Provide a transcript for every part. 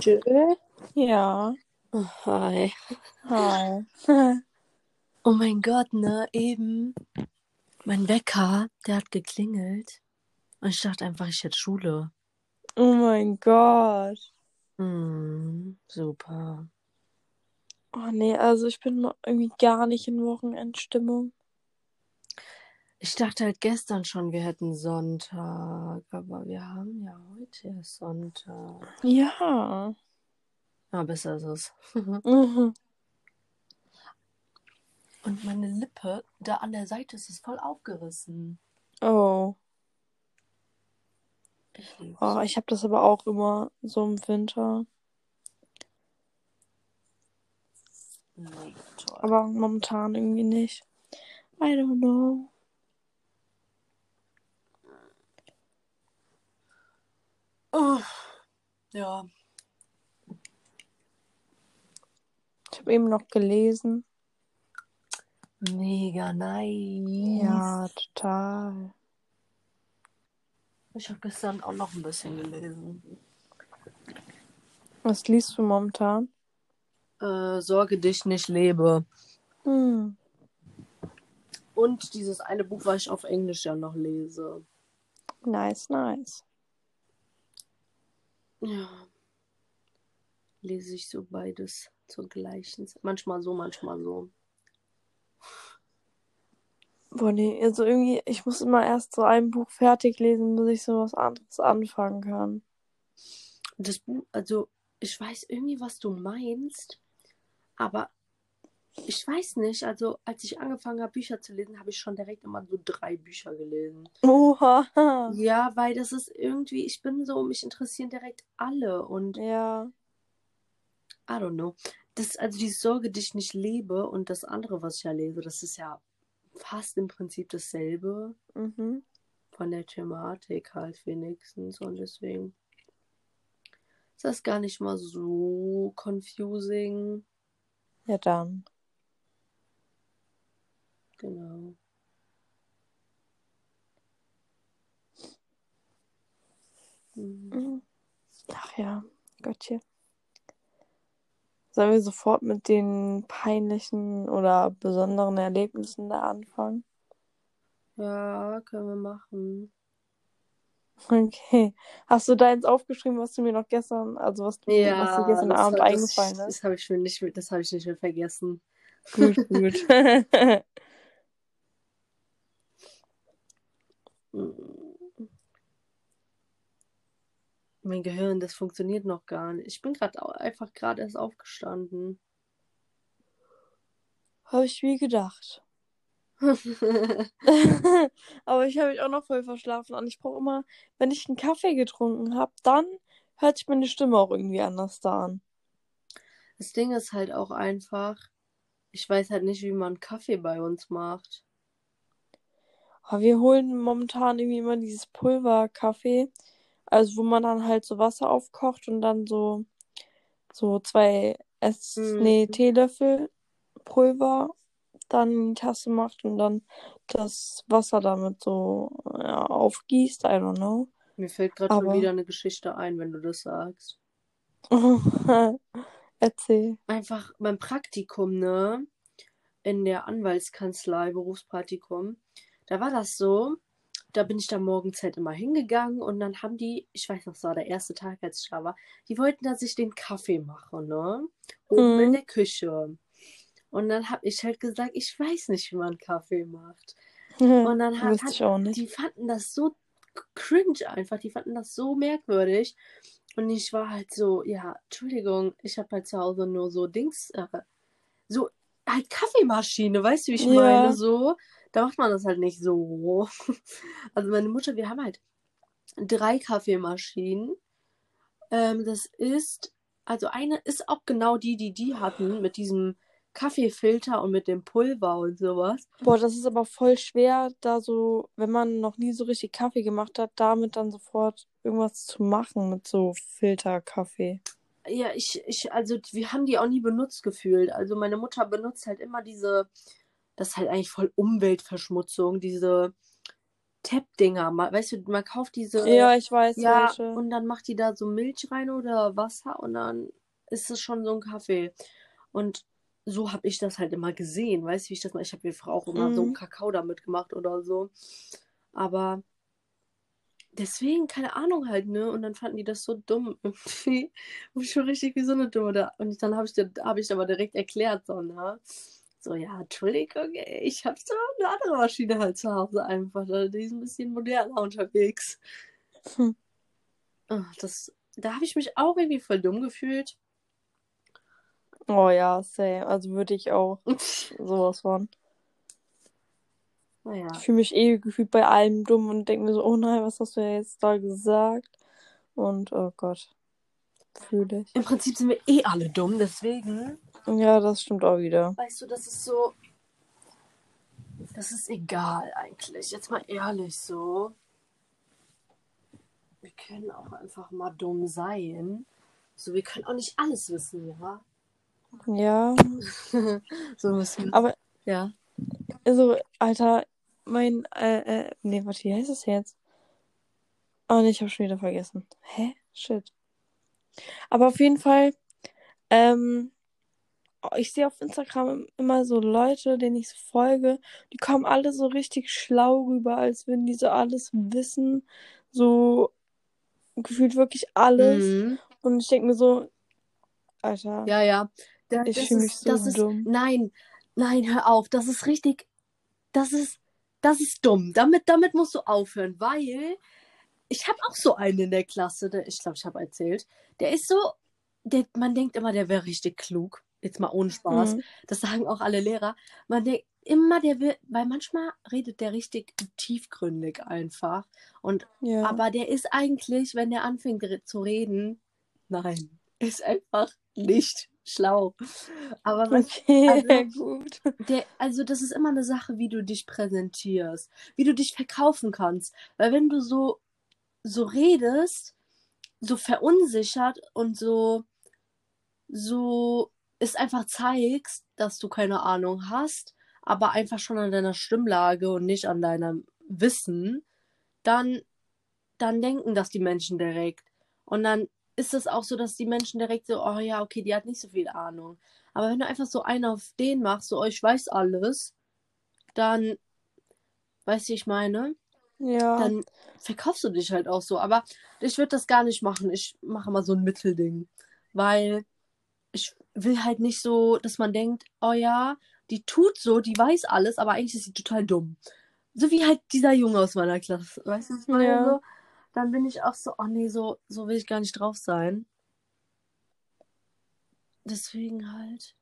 Jill? Ja. Hi. Hi. Oh mein Gott, ne, eben. Mein Wecker, der hat geklingelt. Und ich dachte einfach, ich hätte Schule. oh mein Gott. Hm, super. Oh nee, also ich bin irgendwie gar nicht in Wochenendstimmung. Ich dachte halt gestern schon, wir hätten Sonntag. Aber wir haben ja heute Sonntag. Ja. Ah, besser ist es. Mhm. Und meine Lippe, da an der Seite ist es voll aufgerissen. Oh. Ich lieb's. Oh, ich habe das aber auch immer so im Winter. Nee. Aber momentan irgendwie nicht. I don't know. Oh. Ja, Ich habe eben noch gelesen. mega nice. Ja, total. Ich habe gestern auch noch ein bisschen gelesen. Was liest du momentan? Äh, Sorge dich nicht lebe. Hm. Und dieses eine Buch, was ich auf Englisch ja noch lese. Nice, nice. Ja. Lese ich so beides zur gleichen Zeit. Manchmal so, manchmal so. Boah, nee, also irgendwie, ich muss immer erst so ein Buch fertig lesen, bis ich so was anderes anfangen kann. Das Buch, also ich weiß irgendwie, was du meinst, aber ich weiß nicht, also als ich angefangen habe, Bücher zu lesen, habe ich schon direkt immer so drei Bücher gelesen. Oha. Ja, weil das ist irgendwie, ich bin so, mich interessieren direkt alle und Ja. I don't know. Das, also die Sorge, die ich nicht lebe und das andere, was ich ja lese, das ist ja fast im Prinzip dasselbe Mhm. von der Thematik halt wenigstens und deswegen ist das gar nicht mal so confusing. Ja, dann. Genau. Mhm. Ach ja, Gottchen. Sollen wir sofort mit den peinlichen oder besonderen Erlebnissen da anfangen? Ja, können wir machen. Okay. Hast du deins aufgeschrieben, was du mir noch gestern, also was, du, was dir gestern das Abend war- eingefallen das, ist? Das habe ich schon nicht, das habe ich nicht mehr vergessen. Gut, gut. Mein Gehirn, das funktioniert noch gar nicht. Ich bin gerade einfach gerade erst aufgestanden. Habe ich wie gedacht. Aber ich habe mich auch noch voll verschlafen und ich brauche immer, wenn ich einen Kaffee getrunken habe, dann hört sich meine Stimme auch irgendwie anders da an. Das Ding ist halt auch einfach, ich weiß halt nicht, wie man Kaffee bei uns macht. Aber wir holen momentan irgendwie immer dieses Pulverkaffee, also wo man dann halt so Wasser aufkocht und dann so so zwei Ess Mhm. nee, Teelöffel Pulver dann in die Tasse macht und dann das Wasser damit so ja, aufgießt. I don't know. Mir fällt gerade schon Aber- wieder eine Geschichte ein, wenn du das sagst. Erzähl. Einfach beim Praktikum, ne? In der Anwaltskanzlei, Berufspraktikum, da war das so, da bin ich da morgens halt immer hingegangen und dann haben die, ich weiß noch, das war der erste Tag, als ich da war, die wollten, dass ich den Kaffee mache, ne? Oben Mhm. in der Küche. Und dann habe ich halt gesagt, ich weiß nicht, wie man Kaffee macht. Und dann hat, hat die fanden das so cringe einfach, die fanden das so merkwürdig. Und ich war halt so, ja, Entschuldigung, ich habe halt zu Hause nur so Dings, äh, so halt Kaffeemaschine, weißt du, wie ich Ja. meine? So, da macht man das halt nicht so. Also meine Mutter, wir haben halt drei Kaffeemaschinen. Ähm, das ist, also eine ist auch genau die, die die hatten, mit diesem Kaffeefilter und mit dem Pulver und sowas. Boah, das ist aber voll schwer, da so, wenn man noch nie so richtig Kaffee gemacht hat, damit dann sofort irgendwas zu machen mit so Filterkaffee. Ja, ich, ich, also wir haben die auch nie benutzt gefühlt. Also meine Mutter benutzt halt immer diese, das ist halt eigentlich voll Umweltverschmutzung, diese Tap-Dinger. Weißt du, man kauft diese. Ja, ich weiß Ja, welche. und dann macht die da so Milch rein oder Wasser und dann ist es schon so ein Kaffee. Und so habe ich das halt immer gesehen. Weißt du, wie ich das mal. Ich habe mir früher auch immer so einen Mhm. Kakao damit gemacht oder so. Aber deswegen, keine Ahnung halt, ne? Und dann fanden die das so dumm irgendwie. Und schon richtig wie so eine Dumme da. Und dann habe ich, hab ich aber direkt erklärt, so, ne? So, ja, Entschuldigung, ich habe so eine andere Maschine halt zu Hause einfach. Die ist ein bisschen moderner unterwegs. Hm. Ah, Das, da habe ich mich auch irgendwie voll dumm gefühlt. Oh ja, same. Also würde ich auch sowas von. Naja. Ich fühle mich eh gefühlt bei allem dumm und denke mir so, oh nein, was hast du jetzt da gesagt? Und oh Gott, fühle ich. Im Prinzip sind wir eh alle dumm, deswegen, Ja, das stimmt auch wieder. weißt du, das ist so. Das ist egal eigentlich. Jetzt mal ehrlich so. Wir können auch einfach mal dumm sein. So, wir können auch nicht alles wissen, ja. Ja, so müssen aber Ja. also, Alter, mein, äh, äh, nee, warte, wie heißt es jetzt? Oh nee, ich habe schon wieder vergessen. Hä? Shit. Aber auf jeden Fall, ähm, ich sehe auf Instagram immer so Leute, denen ich so folge, die kommen alle so richtig schlau rüber, als würden die so alles wissen. So gefühlt wirklich alles. Mhm. Und ich denke mir so, Alter, Ja, ja. Da, Ich das fühl mich so ist, dumm. Nein, nein, hör auf. Das ist richtig. Das ist, das ist dumm. Damit, damit musst du aufhören, weil ich habe auch so einen in der Klasse, der, ich glaube, ich habe erzählt. Der ist so, der, man denkt immer, der wäre richtig klug. Jetzt mal ohne Spaß. Mhm. Das sagen auch alle Lehrer. Man denkt immer, der will, weil manchmal redet der richtig tiefgründig einfach. Und ja. aber der ist eigentlich, wenn der anfängt zu reden, nein, ist einfach nicht schlau. Aber was, Okay, also- gut. der, also das ist immer eine Sache, wie du dich präsentierst, wie du dich verkaufen kannst. Weil wenn du so, so redest, so verunsichert und so, so es einfach zeigst, dass du keine Ahnung hast, aber einfach schon an deiner Stimmlage und nicht an deinem Wissen, dann, dann denken das die Menschen direkt. Und dann ist es auch so, dass die Menschen direkt so, oh ja, okay, die hat nicht so viel Ahnung. Aber wenn du einfach so einen auf den machst, so, oh, ich weiß alles, dann, weißt du, ich meine, Ja. dann verkaufst du dich halt auch so. Aber ich würde das gar nicht machen. Ich mache mal so ein Mittelding. Weil ich will halt nicht so, dass man denkt, oh ja, die tut so, die weiß alles, aber eigentlich ist sie total dumm. So wie halt dieser Junge aus meiner Klasse. Weißt du, was ich meine? Ja. So, dann bin ich auch so, oh nee, so, so will ich gar nicht drauf sein. Deswegen halt.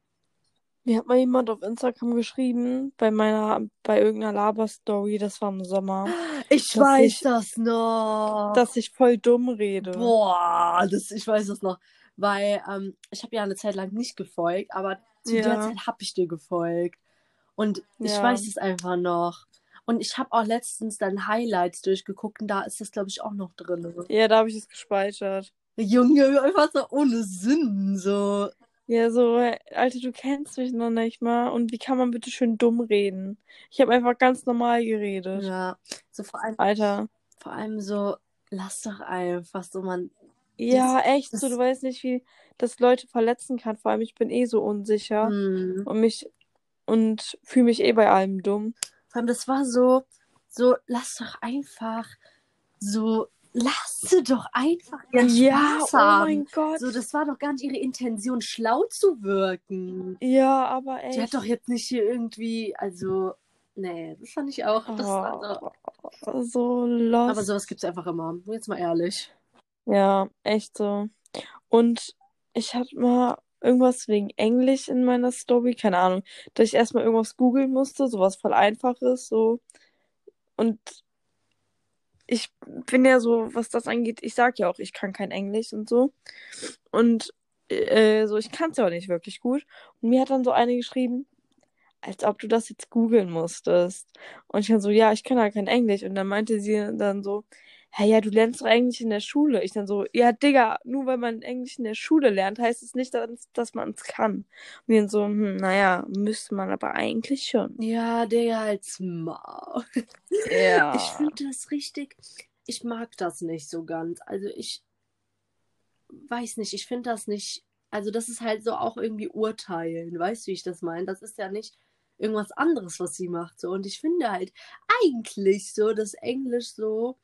Mir hat mal jemand auf Instagram geschrieben, bei meiner, bei irgendeiner Laber-Story, das war im Sommer, Ich weiß ich- das noch. dass ich voll dumm rede. Boah, das, ich weiß das noch. Weil ähm, ich habe ja eine Zeit lang nicht gefolgt, aber zu der Ja. Zeit habe ich dir gefolgt. Und ich Ja. weiß es einfach noch. Und ich habe auch letztens dann Highlights durchgeguckt und da ist das, glaube ich, auch noch drin. Ja, da habe ich es gespeichert. Junge, einfach so ohne Sinn. So. Ja, so, Alter, du kennst mich noch nicht mal. Und wie kann man bitte schön dumm reden? Ich habe einfach ganz normal geredet. Ja. So vor allem, Alter. vor allem so, lass doch einfach so, man. Ja, echt so, das- du weißt nicht, wie das Leute verletzen kann. Vor allem, ich bin eh so unsicher Hm. und mich und fühle mich eh bei allem dumm. Vor allem, das war so, so, lass doch einfach, so, lass sie doch einfach ihren Ja, Spaß oh haben. mein Gott. So, das war doch gar nicht ihre Intention, schlau zu wirken. Ja, aber echt. Die hat doch jetzt nicht hier irgendwie, also, nee, das fand ich auch. Das, Oh, so lost. aber sowas gibt's einfach immer. Jetzt mal ehrlich. Ja, echt so. Und ich hatte mal irgendwas wegen Englisch in meiner Story, keine Ahnung, dass ich erstmal irgendwas googeln musste, sowas voll einfaches, so. Und ich bin ja so, was das angeht, ich sag ja auch, ich kann kein Englisch und so. Und äh, so, ich kann es ja auch nicht wirklich gut. Und mir hat dann so eine geschrieben, als ob du das jetzt googeln musstest. Und ich dann so, ja, ich kann ja kein Englisch. Und dann meinte sie dann so, hä, ja, du lernst doch Englisch in der Schule. Ich dann so, ja, Digga, nur weil man Englisch in der Schule lernt, heißt es nicht, dass, man es kann. Und wir dann so, hm, naja, müsste man aber eigentlich schon. Ja, Digga, als Maul. Ja. Ich finde das richtig. Ich mag das nicht so ganz. Also ich weiß nicht, ich finde das nicht. Also das ist halt so auch irgendwie urteilen. Weißt du, wie ich das meine? Das ist ja nicht irgendwas anderes, was sie macht. So. Und ich finde halt eigentlich so, dass Englisch so,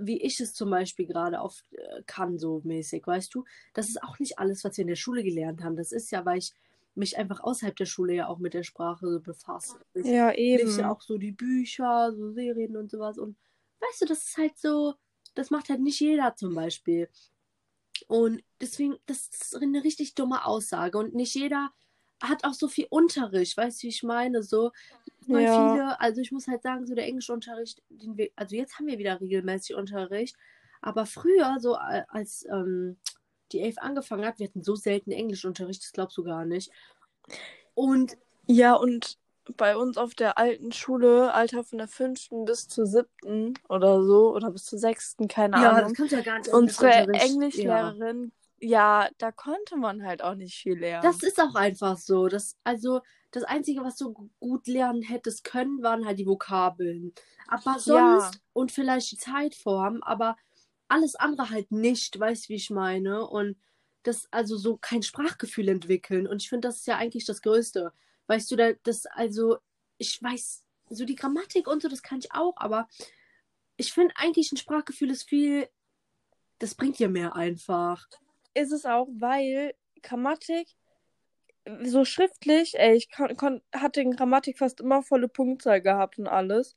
wie ich es zum Beispiel gerade auf äh, kann, so mäßig, weißt du, das ist auch nicht alles, was wir in der Schule gelernt haben. Das ist ja, weil ich mich einfach außerhalb der Schule ja auch mit der Sprache so befasse. Ich Ja, lese ja eben. auch so die Bücher, so Serien und sowas. Und weißt du, das ist halt so, das macht halt nicht jeder zum Beispiel. Und deswegen, das ist eine richtig dumme Aussage. Und nicht jeder hat auch so viel Unterricht, weißt du, wie ich meine? So, weil Ja. viele, also ich muss halt sagen, so der Englischunterricht, den wir, also jetzt haben wir wieder regelmäßig Unterricht, aber früher, so als ähm, die Elf angefangen hat, wir hatten so selten Englischunterricht, das glaubst du gar nicht. Und Ja, und bei uns auf der alten Schule, Alter von der fünften bis zur siebten oder so, oder bis zur sechsten, keine ja, das Ahnung. kannst du ja gar nicht. Unsere. Englischlehrerin, ja. da konnte man halt auch nicht viel lernen. Das ist auch einfach so. Das, also, das Einzige, was du gu- gut lernen hättest können, waren halt die Vokabeln. Aber sonst, Ja. und vielleicht die Zeitform, aber alles andere halt nicht, weißt du, wie ich meine? Und das, also so kein Sprachgefühl entwickeln. Und ich finde, das ist ja eigentlich das Größte. Weißt du, da- das, also, ich weiß, so die Grammatik und so, das kann ich auch, aber ich finde eigentlich ein Sprachgefühl ist viel, das bringt dir mehr einfach. Ist es auch, weil Grammatik so schriftlich, ey, ich kon, kon, hatte in Grammatik fast immer volle Punktzahl gehabt und alles.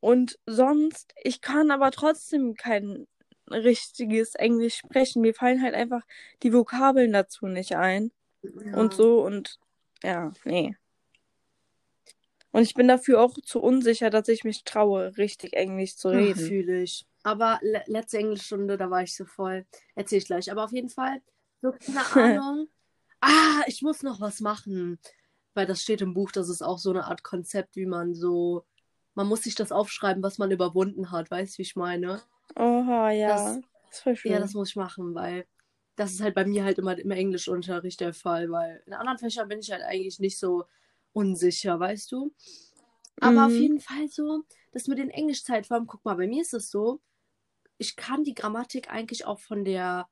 Und sonst, ich kann aber trotzdem kein richtiges Englisch sprechen. Mir fallen halt einfach die Vokabeln dazu nicht ein und so und ja, nee. Und ich bin dafür auch zu unsicher, dass ich mich traue, richtig Englisch zu reden. Fühle ich. Aber le letzte Englischstunde, da war ich so voll. Erzähl ich gleich. Aber auf jeden Fall, so keine Ahnung. Ah, ich muss noch was machen. Weil das steht im Buch, das ist auch so eine Art Konzept, wie man so. Man muss sich das aufschreiben, was man überwunden hat. Weißt du, wie ich meine? Oha, ja. Das- Das, ist voll schön. Ja, das muss ich machen, weil das ist halt bei mir halt immer im Englischunterricht der Fall, weil in anderen Fächern bin ich halt eigentlich nicht so unsicher, weißt du? Aber auf Mhm. jeden Fall so, das mit den Englischzeitformen, guck mal, bei mir ist es so, ich kann die Grammatik eigentlich auch von der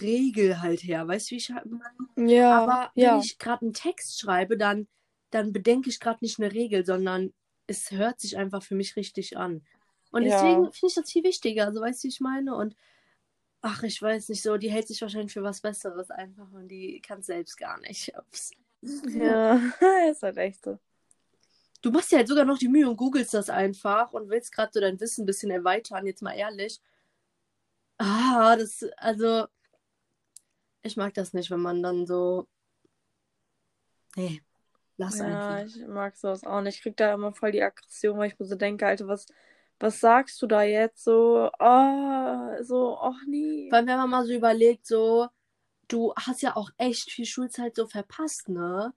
Regel halt her, weißt du, wie ich halt meine? ja, Aber wenn ja. ich gerade einen Text schreibe, dann, dann bedenke ich gerade nicht eine Regel, sondern es hört sich einfach für mich richtig an. Und Ja. deswegen finde ich das viel wichtiger, also weißt du, wie ich meine? Und ach, ich weiß nicht so, die hält sich wahrscheinlich für was Besseres einfach und die kann selbst gar nicht. Ups. Ja, ist halt echt so. Du machst dir halt sogar noch die Mühe und googelst das einfach und willst gerade so dein Wissen ein bisschen erweitern, jetzt mal ehrlich. Ah, das, also, ich mag das nicht, wenn man dann so. Nee, lass Ja, einfach. ich mag sowas auch nicht. Ich krieg da immer voll die Aggression, weil ich mir so denke, Alter, was, was sagst du da jetzt so? Ah, so, ach. Vor allem, wenn man mal so überlegt, so, du hast ja auch echt viel Schulzeit so verpasst, ne?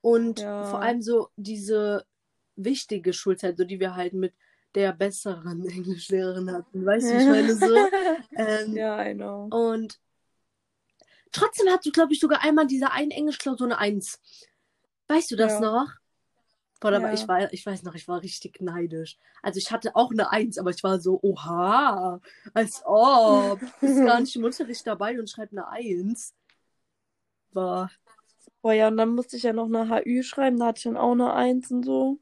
Und Ja. vor allem so diese wichtige Schulzeit, so die wir halt mit der besseren Englischlehrerin hatten. Weißt du, ich meine so. Ähm, Ja, I know. Und trotzdem hast du, glaube ich, sogar einmal in dieser einen Englischklausur eine Eins. Weißt du das Ja. noch? Boah, Ja. ich, war, ich weiß noch, ich war richtig neidisch. Also ich hatte auch eine Eins, aber ich war so, oha, als ob. Ist gar nicht im Unterricht dabei und schreibt eine Eins. War. Boah, ja, und dann musste ich ja noch eine HÜ schreiben, da hatte ich dann auch eine Eins und so.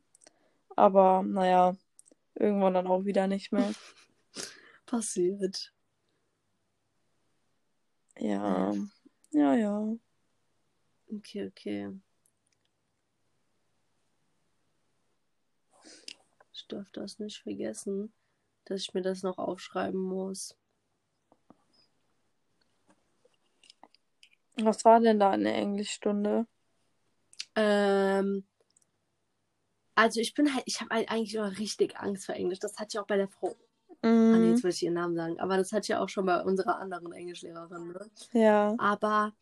Aber, naja, irgendwann dann auch wieder nicht mehr. passiert. Ja, ja, ja. Okay, okay. Ich darf das nicht vergessen, dass ich mir das noch aufschreiben muss. Was war denn da in der Englischstunde? Ähm, also ich bin halt, ich habe halt eigentlich immer richtig Angst vor Englisch. Das hatte ich auch bei der Frau. Ah, nee, Mhm. jetzt wollte ich ihren Namen sagen. Aber das hatte ich ja auch schon bei unserer anderen Englischlehrerin. Ne? Ja. Aber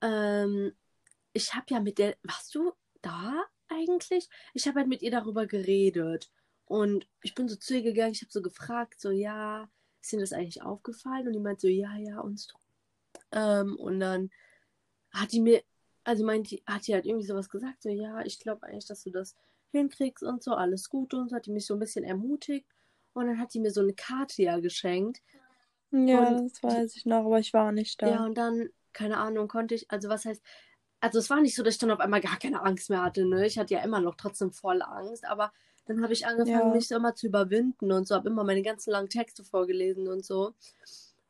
ähm, ich habe ja mit der, warst du da eigentlich? Ich habe halt mit ihr darüber geredet. Und ich bin so zu ihr gegangen, ich habe so gefragt, so, ja, ist Ihnen das eigentlich aufgefallen? Und die meint so, ja, ja, uns doch. Ähm, und dann hat die mir, also meint die, hat die halt irgendwie sowas gesagt, so, ja, ich glaube eigentlich, dass du das hinkriegst und so, alles gut und so, hat die mich so ein bisschen ermutigt. Und dann hat die mir so eine Karte ja geschenkt. Ja, Und das weiß ich noch, aber ich war nicht da. Ja, und dann, keine Ahnung, konnte ich, also was heißt, also es war nicht so, dass ich dann auf einmal gar keine Angst mehr hatte, ne? Ich hatte ja immer noch trotzdem voll Angst, aber dann habe ich angefangen, Ja. mich so immer zu überwinden und so, habe immer meine ganzen langen Texte vorgelesen und so.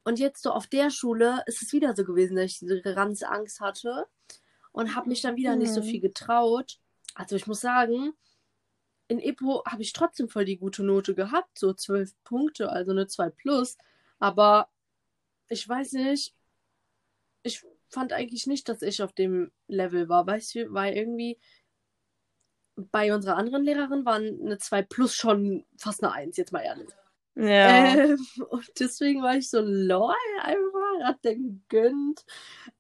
Und jetzt so auf der Schule ist es wieder so gewesen, dass ich diese ganze Angst hatte und habe mich dann wieder nicht so Mhm. viel getraut. Also ich muss sagen, in Epo habe ich trotzdem voll die gute Note gehabt, so zwölf Punkte, also eine 2 plus. Aber ich weiß nicht, ich fand eigentlich nicht, dass ich auf dem Level war, weißt du, weil irgendwie bei unserer anderen Lehrerin waren eine 2 plus schon fast eine 1, jetzt mal ehrlich. Ja. Ähm, und deswegen war ich so lol, einfach, hat der gegönnt.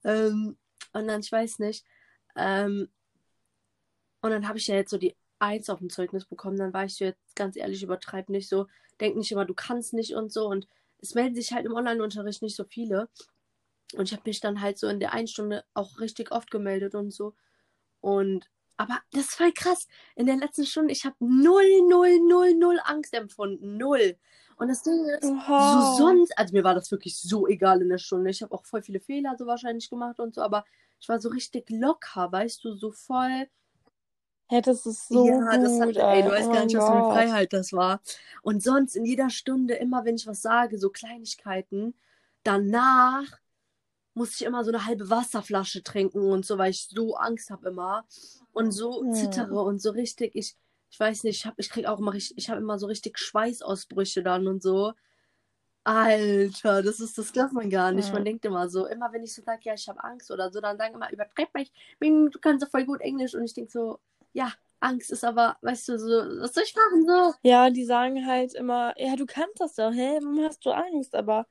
Ähm, und dann, ich weiß nicht, ähm, und dann habe ich ja jetzt so die 1 auf dem Zeugnis bekommen, dann war ich so jetzt ganz ehrlich, übertreib nicht so, denk nicht immer, du kannst nicht und so. Und es melden sich halt im Online-Unterricht nicht so viele. Und ich habe mich dann halt so in der einen Stunde auch richtig oft gemeldet und so. Und, aber das war krass. In der letzten Stunde, ich habe null, null, null, null Angst empfunden. Null. Und das Ding ist, Oha. so sonst, also mir war das wirklich so egal in der Stunde. Ich habe auch voll viele Fehler so wahrscheinlich gemacht und so, aber ich war so richtig locker, weißt du, so voll. Hey, das ist so ja, das hat, gut, ey, du weißt Oh gar nicht, was für eine Gott. Freiheit das war. Und sonst in jeder Stunde, immer wenn ich was sage, so Kleinigkeiten, danach muss ich immer so eine halbe Wasserflasche trinken und so, weil ich so Angst habe immer und so Hm. zittere und so richtig, ich, ich weiß nicht, ich hab, ich krieg auch immer richtig, ich habe immer so richtig Schweißausbrüche dann und so. Alter, das ist, das glaubt man gar nicht. Man Hm. denkt immer so, immer wenn ich so sage, ja, ich habe Angst oder so, dann sagen immer, übertreib mich, du kannst doch voll gut Englisch. Und ich denke so, ja, Angst ist aber, weißt du, so, was soll ich machen so? Ja, die sagen halt immer, ja, du kannst das doch, hä, warum hast du Angst? Aber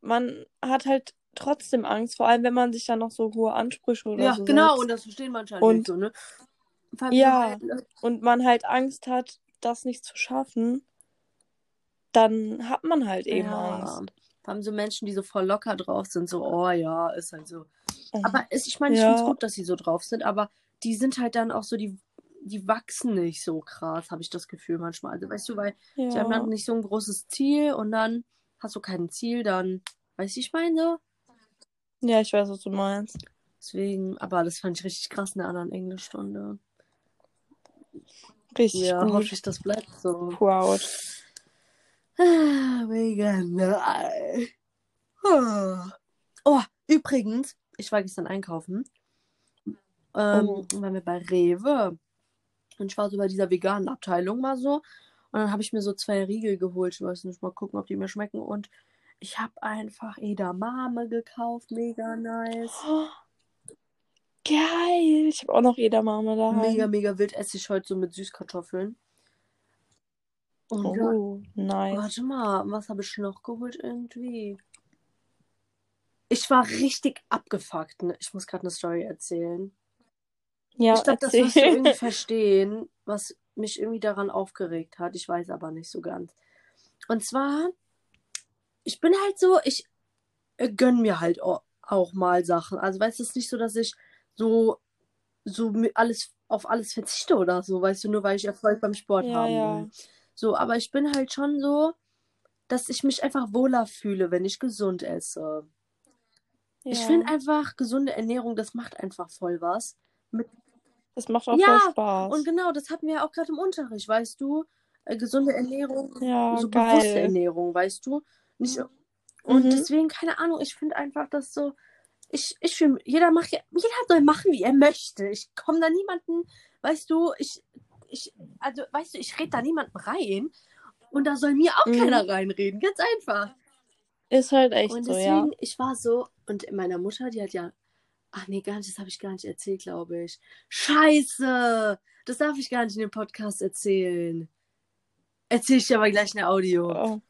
man hat halt trotzdem Angst, vor allem wenn man sich dann noch so hohe Ansprüche oder Ja, so genau, setzt. und das verstehen manche halt Und- nicht so, ne? Ja. halt, ne? und man halt Angst hat, das nicht zu schaffen, dann hat man halt eben ja. Angst. Allem so Menschen, die so voll locker drauf sind, so, oh ja, ist halt so. Mhm. Aber es, ich meine, ich Ja. finde es gut, dass sie so drauf sind, aber die sind halt dann auch so, die, die wachsen nicht so krass, habe ich das Gefühl manchmal. Also, weißt du, weil sie haben ja. dann nicht so ein großes Ziel und dann hast du kein Ziel, dann, weißt du, ich meine so. Ja, ich weiß, was du meinst. Deswegen, aber das fand ich richtig krass in der anderen Englischstunde. Richtig Ja, hoffe gut. ich, das bleibt so. Proud. Ah, mega nice. Ah. Oh, übrigens, ich war gestern einkaufen. Ähm, Oh. waren wir bei Rewe. Und ich war so bei dieser veganen Abteilung mal so. Und dann habe ich mir so zwei Riegel geholt. Ich weiß nicht, mal gucken, ob die mir schmecken. Und ich habe einfach Edamame gekauft. Mega nice. Oh, geil. Ich habe auch noch Edamame daheim. Mega, mega wild esse ich heute so mit Süßkartoffeln. Und ja, Oh, nice. Warte mal, was habe ich noch geholt irgendwie? Ich war richtig abgefuckt. Ne? Ich muss gerade eine Story erzählen. Ja, ich glaube, das wirst du irgendwie verstehen, was mich irgendwie daran aufgeregt hat. Ich weiß aber nicht so ganz. Und zwar, ich bin halt so, ich äh, gönn mir halt au- auch mal Sachen. Also, weißt du, es ist nicht so, dass ich so, so alles, auf alles verzichte oder so, weißt du, nur weil ich Erfolg beim Sport Ja, haben ja. will. So, aber ich bin halt schon so, dass ich mich einfach wohler fühle, wenn ich gesund esse. Ich Ja. finde einfach, gesunde Ernährung, das macht einfach voll was. Mit, Das macht auch Ja, voll Spaß. und genau, das hatten wir ja auch gerade im Unterricht, weißt du? Äh, gesunde Ernährung, Ja, so bewusste geil. Ernährung, weißt du? Nicht, und Mhm. deswegen, keine Ahnung, ich finde einfach, dass so, ich, ich finde, jeder macht jeder soll machen, wie er möchte. Ich komme da niemanden, weißt du, ich, ich, also, weißt du, ich rede da niemanden rein. Und da soll mir auch Mhm. keiner reinreden, ganz einfach. Ist halt echt Und so, deswegen, ja. ich war so, und meiner Mutter, die hat ja, ach nee, gar nicht, das habe ich gar nicht erzählt, glaube ich. Scheiße! Das darf ich gar nicht in dem Podcast erzählen. Erzähl ich dir aber gleich in der Audio. Oh.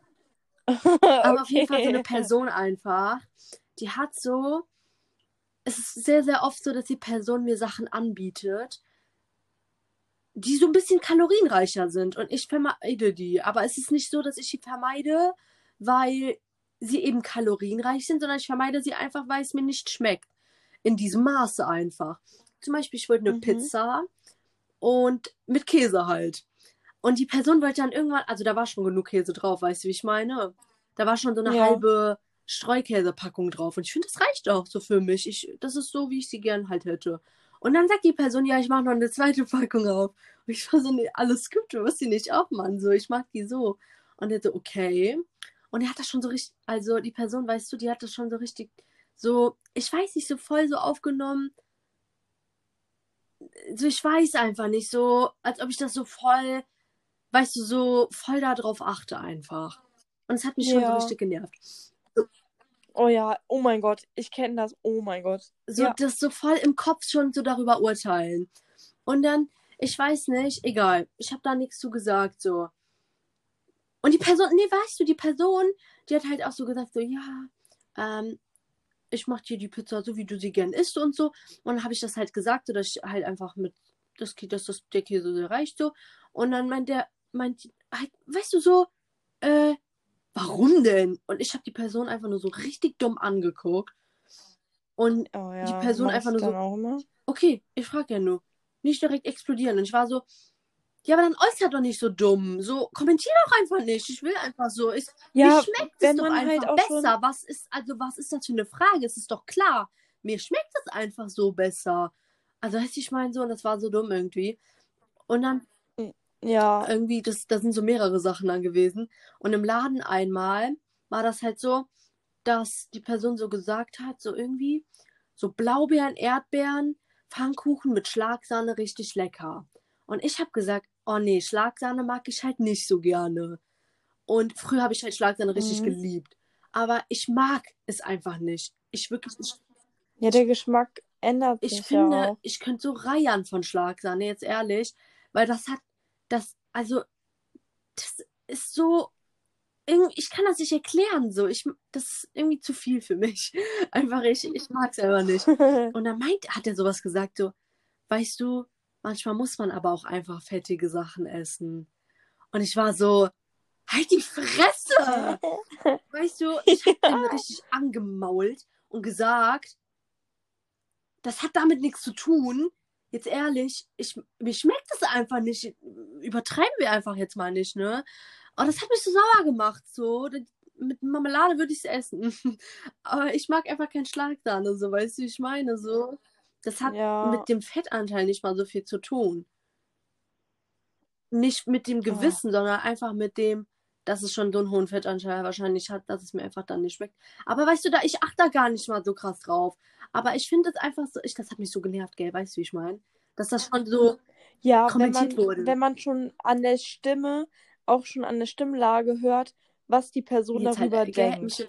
Aber auf jeden Fall so eine Okay. Person einfach, die hat so, es ist sehr, sehr oft so, dass die Person mir Sachen anbietet, die so ein bisschen kalorienreicher sind und ich vermeide die. Aber es ist nicht so, dass ich die vermeide, weil sie eben kalorienreich sind, sondern ich vermeide sie einfach, weil es mir nicht schmeckt. In diesem Maße einfach. Zum Beispiel, ich wollte eine Mhm. Pizza und mit Käse halt. Und die Person wollte dann irgendwann, also da war schon genug Käse drauf, weißt du, wie ich meine? Da war schon so eine Ja. halbe Streukäsepackung drauf. Und ich finde, das reicht auch so für mich. Ich, das ist so, wie ich sie gern halt hätte. Und dann sagt die Person, ja, ich mache noch eine zweite Packung auf. Und ich war so, nee, alles gut, du musst die nicht aufmachen. So, ich mag die so. Und er so, okay. Und er hat das schon so richtig, also die Person, weißt du, die hat das schon so richtig, so, ich weiß nicht, so voll so aufgenommen. So, ich weiß einfach nicht, so, als ob ich das so voll, weißt du, so voll darauf achte einfach. Und es hat mich schon so Ja. richtig genervt. Oh ja, oh mein Gott, ich kenne das. Oh mein Gott. so Ja. das so voll im Kopf schon so darüber urteilen. Und dann, ich weiß nicht, egal, ich habe da nichts zu gesagt, so. Und die Person, nee, weißt du, die Person, die hat halt auch so gesagt, so, ja, ähm, ich mach dir die Pizza so, wie du sie gern isst und so. Und dann habe ich das halt gesagt, so, dass ich halt einfach mit, das, dass das, der Käse so reicht, so. Und dann meint der, meint, halt, weißt du, so, äh, warum denn? Und ich habe die Person einfach nur so richtig dumm angeguckt. Und Oh ja. Die Person einfach nur so- okay, ich frage ja nur. Nicht direkt explodieren. Und ich war so, ja, aber dann äußert doch nicht so dumm. So, kommentier doch einfach nicht. Ich will einfach so. Ich, Ja, mir schmeckt es doch man einfach halt auch besser. schon- Was ist, also, was ist das für eine Frage? Es ist doch klar. Mir schmeckt es einfach so besser. Also, weißt du, ich meine so, und das war so dumm irgendwie. Und dann ja. irgendwie, das, das sind so mehrere Sachen dann gewesen. Und im Laden einmal war das halt so, dass die Person so gesagt hat, so irgendwie, so Blaubeeren, Erdbeeren, Pfannkuchen mit Schlagsahne richtig lecker. Und ich habe gesagt, oh nee, Schlagsahne mag ich halt nicht so gerne. Und früher habe ich halt Schlagsahne richtig Mhm. geliebt. Aber ich mag es einfach nicht. Ich wirklich, ich, Ja, der Geschmack ändert ich sich finde, ja auch. ich könnte so reiern von Schlagsahne, jetzt ehrlich, weil das hat, das, also, das ist so, ich kann das nicht erklären, so, ich, das ist irgendwie zu viel für mich. Einfach, ich, ich mag es einfach nicht. Und dann meint, hat er sowas gesagt, so, weißt du, manchmal muss man aber auch einfach fettige Sachen essen. Und ich war so, halt die Fresse! Weißt du, ich hab den richtig angemault und gesagt, das hat damit nichts zu tun. Jetzt ehrlich, ich, mir schmeckt das einfach nicht. Übertreiben wir einfach jetzt mal nicht, ne? Aber das hat mich so sauer gemacht, so. Mit Marmelade würde ich es essen. Aber ich mag einfach kein Schlagsahne, so, weißt du, wie ich meine, so. Das hat Ja. mit dem Fettanteil nicht mal so viel zu tun. Nicht mit dem Gewissen, sondern einfach mit dem, dass es schon so einen hohen Fettanteil wahrscheinlich hat, dass es mir einfach dann nicht schmeckt. Aber weißt du, da ich achte da gar nicht mal so krass drauf. Aber ich finde es einfach so, ich, das hat mich so genervt, gell, weißt du, wie ich meine? Dass das schon so, Ja, wenn kommentiert man, wurde. wenn man schon an der Stimme, auch schon an der Stimmlage hört, was die Person Jetzt halt, darüber gell, denkt. mich-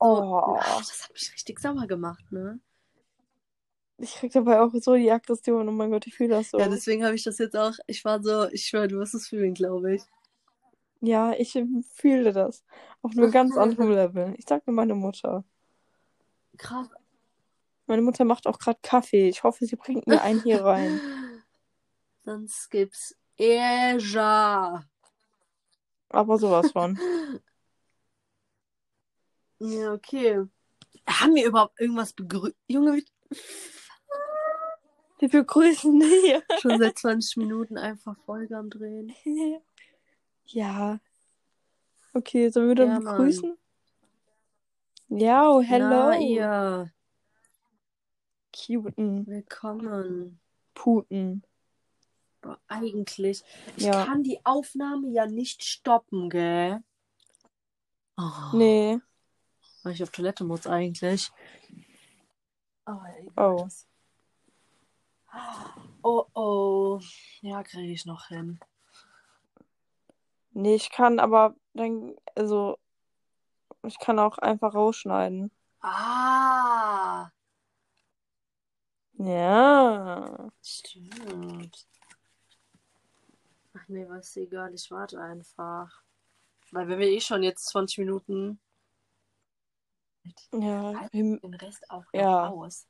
Oh, ach, das hat mich richtig sauer gemacht, ne? ich krieg dabei auch so die Aggression. Oh mein Gott, ich fühle das so. Ja, deswegen habe ich das jetzt auch, ich war so, ich schwöre, du wirst es fühlen, glaube ich. Ja, ich fühle das. Auf einem ganz anderen Level. Ich sag nur meine Mutter. Krass. Meine Mutter macht auch gerade Kaffee. Ich hoffe, sie bringt mir einen hier rein. Sonst gibt's Eja. Aber sowas von. Ja, okay. Haben wir überhaupt irgendwas begrüßt? Junge, wir Wir begrüßen hier. schon seit 20 Minuten einfach Folge am Drehen. Ja. Okay, sollen wir dann Ja, begrüßen? Ja, oh, hello. Na, ihr. Cuten. Willkommen. Puten. Boah, eigentlich. Ich Ja. kann die Aufnahme ja nicht stoppen, gell? Oh, Nee. Weil ich auf Toilette muss eigentlich. Oh, Oh. Oh, oh. Ja, kriege ich noch hin. Nee, ich kann aber dann, also, ich kann auch einfach rausschneiden. Ah, Ja. stimmt. Ach nee, was egal, ich warte einfach. Weil wenn wir eh schon jetzt 20 Minuten Ja. wir- den Rest auch Ja. aus.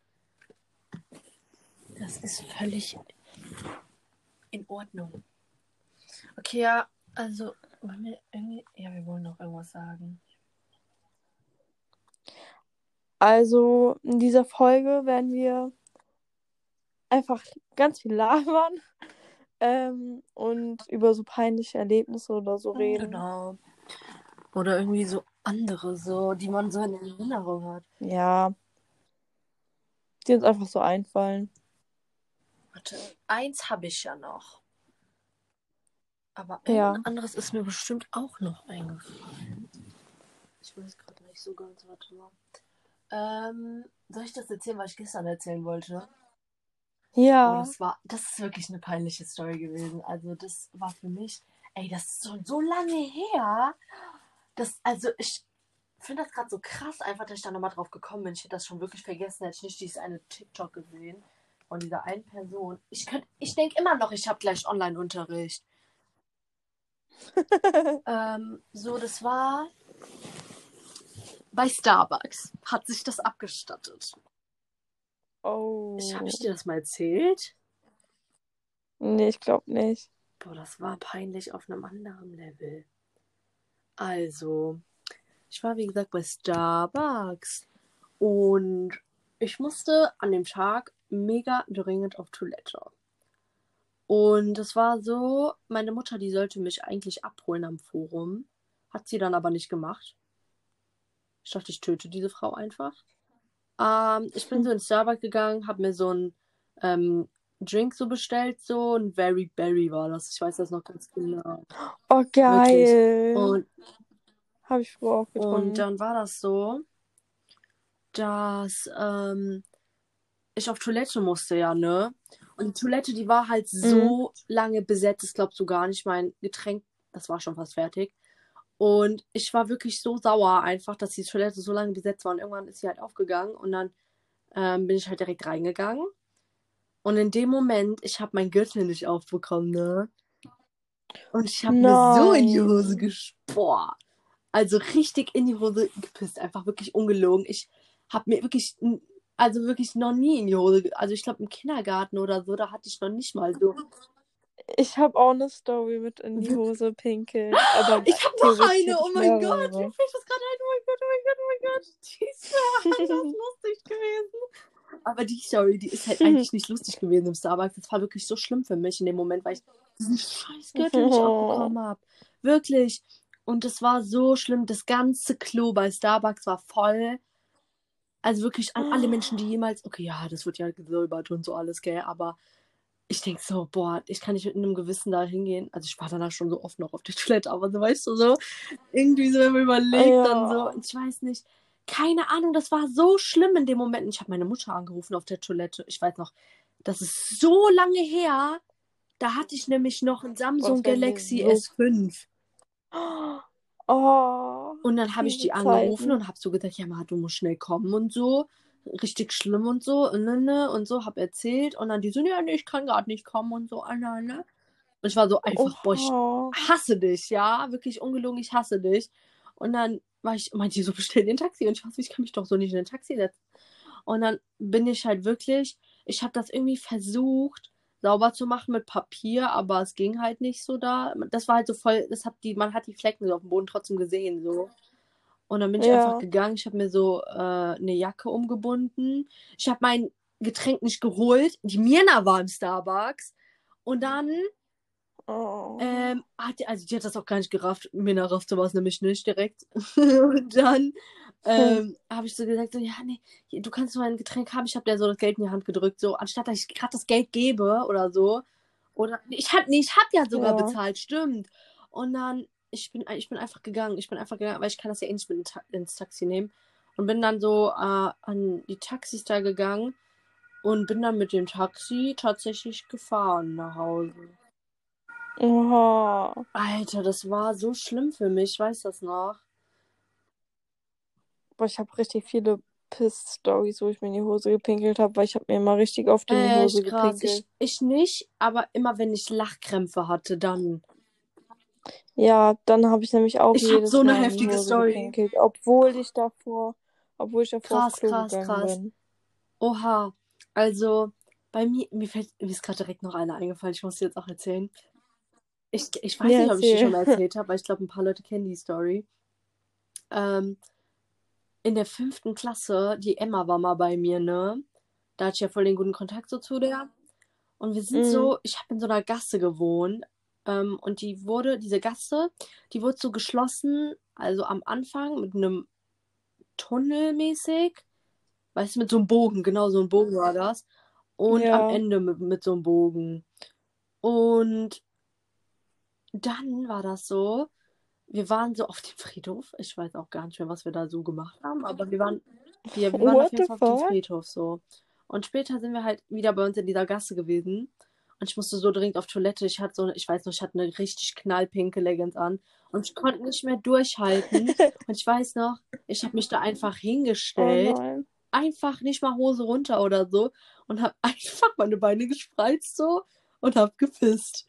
Das ist völlig in Ordnung. Okay, ja, Also, wollen wir irgendwie. Ja, wir wollen noch irgendwas sagen. Also, in dieser Folge werden wir einfach ganz viel labern ähm, und über so peinliche Erlebnisse oder so reden. Genau. Oder irgendwie so andere, so, die man so in Erinnerung hat. Ja. Die uns einfach so einfallen. Warte, eins habe ich ja noch. Aber ein Ja. anderes ist mir bestimmt auch noch eingefallen. Ich weiß gerade nicht so ganz, warte mal. Ähm, soll ich das erzählen, was ich gestern erzählen wollte? Oh, Ja. das war, das ist wirklich eine peinliche Story gewesen. Also, das war für mich, ey, das ist schon so lange her. Das, also, ich finde das gerade so krass, einfach, dass ich da nochmal drauf gekommen bin. Ich hätte das schon wirklich vergessen, hätte ich nicht dieses eine TikTok gesehen von dieser einen Person. Ich ich denke immer noch, ich habe gleich Online-Unterricht. ähm, so, das war bei Starbucks. Hat sich das abgestattet. Oh. Ich, habe ich dir das mal erzählt? Nee, ich glaube nicht. Boah, das war peinlich auf einem anderen Level. Also, ich war wie gesagt bei Starbucks und ich musste an dem Tag mega dringend auf Toilette. Und es war so, meine Mutter, die sollte mich eigentlich abholen am Forum. Hat sie dann aber nicht gemacht. Ich dachte, ich töte diese Frau einfach. Ähm, ich bin so in Starbucks gegangen, habe mir so ein ähm, Drink so bestellt, so ein Very Berry war das. Ich weiß das noch ganz genau. Oh, geil. Und, Habe ich früher auch getrunken. und dann war das so, dass ähm, ich auf Toilette musste, ja, ne? Und die Toilette, die war halt so lange besetzt, das glaubst du gar nicht. Mein Getränk, das war schon fast fertig. Und ich war wirklich so sauer einfach, dass die Toilette so lange besetzt war. Und irgendwann ist sie halt aufgegangen und dann ähm, bin ich halt direkt reingegangen. Und in dem Moment, ich habe meinen Gürtel nicht aufbekommen, ne? Und ich habe mir so in die. Hose gesport. Also richtig in die Hose gepisst, einfach wirklich ungelogen. Ich habe mir wirklich, also wirklich noch nie in die Hose, also ich glaube im Kindergarten oder so, da hatte ich noch nicht mal so. Ich habe auch eine Story mit in die Hose pinkeln. Aber Ich habe noch eine, oh mein Gott, mir fällt das gerade ein, oh mein Gott, oh mein Gott, oh mein Gott. Die ist so lustig gewesen. Aber die Story, die ist halt eigentlich nicht lustig gewesen im Starbucks. Das war wirklich so schlimm für mich in dem Moment, weil ich diesen scheiß Gürtel nicht abbekommen habe. Wirklich. Und es war so schlimm. Das ganze Klo bei Starbucks war voll. Also wirklich an alle Menschen, die jemals, okay, ja, das wird ja gesäubert und so alles, gell, aber ich denke so, boah, ich kann nicht mit einem Gewissen da hingehen. Also ich war danach schon so oft noch auf der Toilette, aber so, weißt du, so, irgendwie so, wenn man überlegt, Ja. dann so, ich weiß nicht, keine Ahnung, das war so schlimm in dem Moment. Ich habe meine Mutter angerufen auf der Toilette. Ich weiß noch, das ist so lange her. Da hatte ich nämlich noch ein Samsung Galaxy so- S5. Oh. Und dann habe ich die Diese angerufen Zeiten. und habe so gesagt, ja, Ma, du musst schnell kommen und so. Richtig schlimm und so. Und, ne, ne, und so, hab erzählt. Und dann die so, ja, nee, ich kann gerade nicht kommen und so. ah. Und ich war so einfach, boah, ich hasse dich, ja. Wirklich ungelogen, ich hasse dich. Und dann war ich, meinte die so, bestell dir ein Taxi. Und ich war so, ich kann mich doch so nicht in ein Taxi setzen. Und dann bin ich halt wirklich, ich habe das irgendwie versucht, sauber zu machen mit Papier, aber es ging halt nicht so da. Das war halt so voll, das hat die, man hat die Flecken so auf dem Boden trotzdem gesehen, so. Und dann bin ich Ja. einfach gegangen. Ich habe mir so äh, eine Jacke umgebunden. Ich habe mein Getränk nicht geholt. Die Mirna war im Starbucks. Und dann Oh. ähm, hat die, also die hat das auch gar nicht gerafft. Mirna raffte was nämlich nicht direkt. Und dann ähm, habe ich so gesagt, so, ja, nee, du kannst nur ein Getränk haben. Ich habe dir so das Geld in die Hand gedrückt, so, anstatt dass ich gerade das Geld gebe oder so. Oder, ich hab, nee, ich hab ja sogar Ja. bezahlt, stimmt. Und dann, ich bin, ich bin einfach gegangen. Ich bin einfach gegangen, weil ich kann das ja eh nicht mit ins Taxi nehmen. Und bin dann so äh, an die Taxis da gegangen und bin dann mit dem Taxi tatsächlich gefahren nach Hause. Oha. Alter, das war so schlimm für mich, ich weiß das noch. Boah, ich habe richtig viele Piss-Stories, wo ich mir in die Hose gepinkelt habe, weil ich habe mir immer richtig oft in die Hose Echt krass. Ich, gepinkelt. ich nicht, aber immer wenn ich Lachkrämpfe hatte, dann. Ja, dann habe ich nämlich auch Ich jedes so eine Mal heftige Hose Story. gepinkelt, obwohl ich davor, obwohl ich davor Krass, krass, krass. bin. Oha. Also, bei mir, mir fällt, mir ist gerade direkt noch eine eingefallen, ich muss dir jetzt auch erzählen. Ich, ich weiß Ja, nicht, ob ich die erzähl. schon mal erzählt habe, weil ich glaube, ein paar Leute kennen die Story. Ähm, in der fünften Klasse, die Emma war mal bei mir, ne? Da hatte ich ja voll den guten Kontakt so zu der. Und wir sind Mhm. so, ich habe in so einer Gasse gewohnt. Ähm, und die wurde, diese Gasse, die wurde so geschlossen, also am Anfang mit einem Tunnel mäßig. Weißt du, mit so einem Bogen, genau so ein Bogen war das. Und Ja. am Ende mit, mit so einem Bogen. Und dann war das so, wir waren so auf dem Friedhof. Ich weiß auch gar nicht mehr, was wir da so gemacht haben, aber wir waren, ja, wir waren auf jeden Fall auf dem? Friedhof so. Und später sind wir halt wieder bei uns in dieser Gasse gewesen. Und ich musste so dringend auf Toilette. Ich hatte so, ich weiß noch, ich hatte eine richtig knallpinke Leggings an. Und ich konnte nicht mehr durchhalten. Und ich weiß noch, ich habe mich da einfach Oh hingestellt nein. einfach nicht mal Hose runter oder so und habe einfach meine Beine gespreizt so und habe gepisst.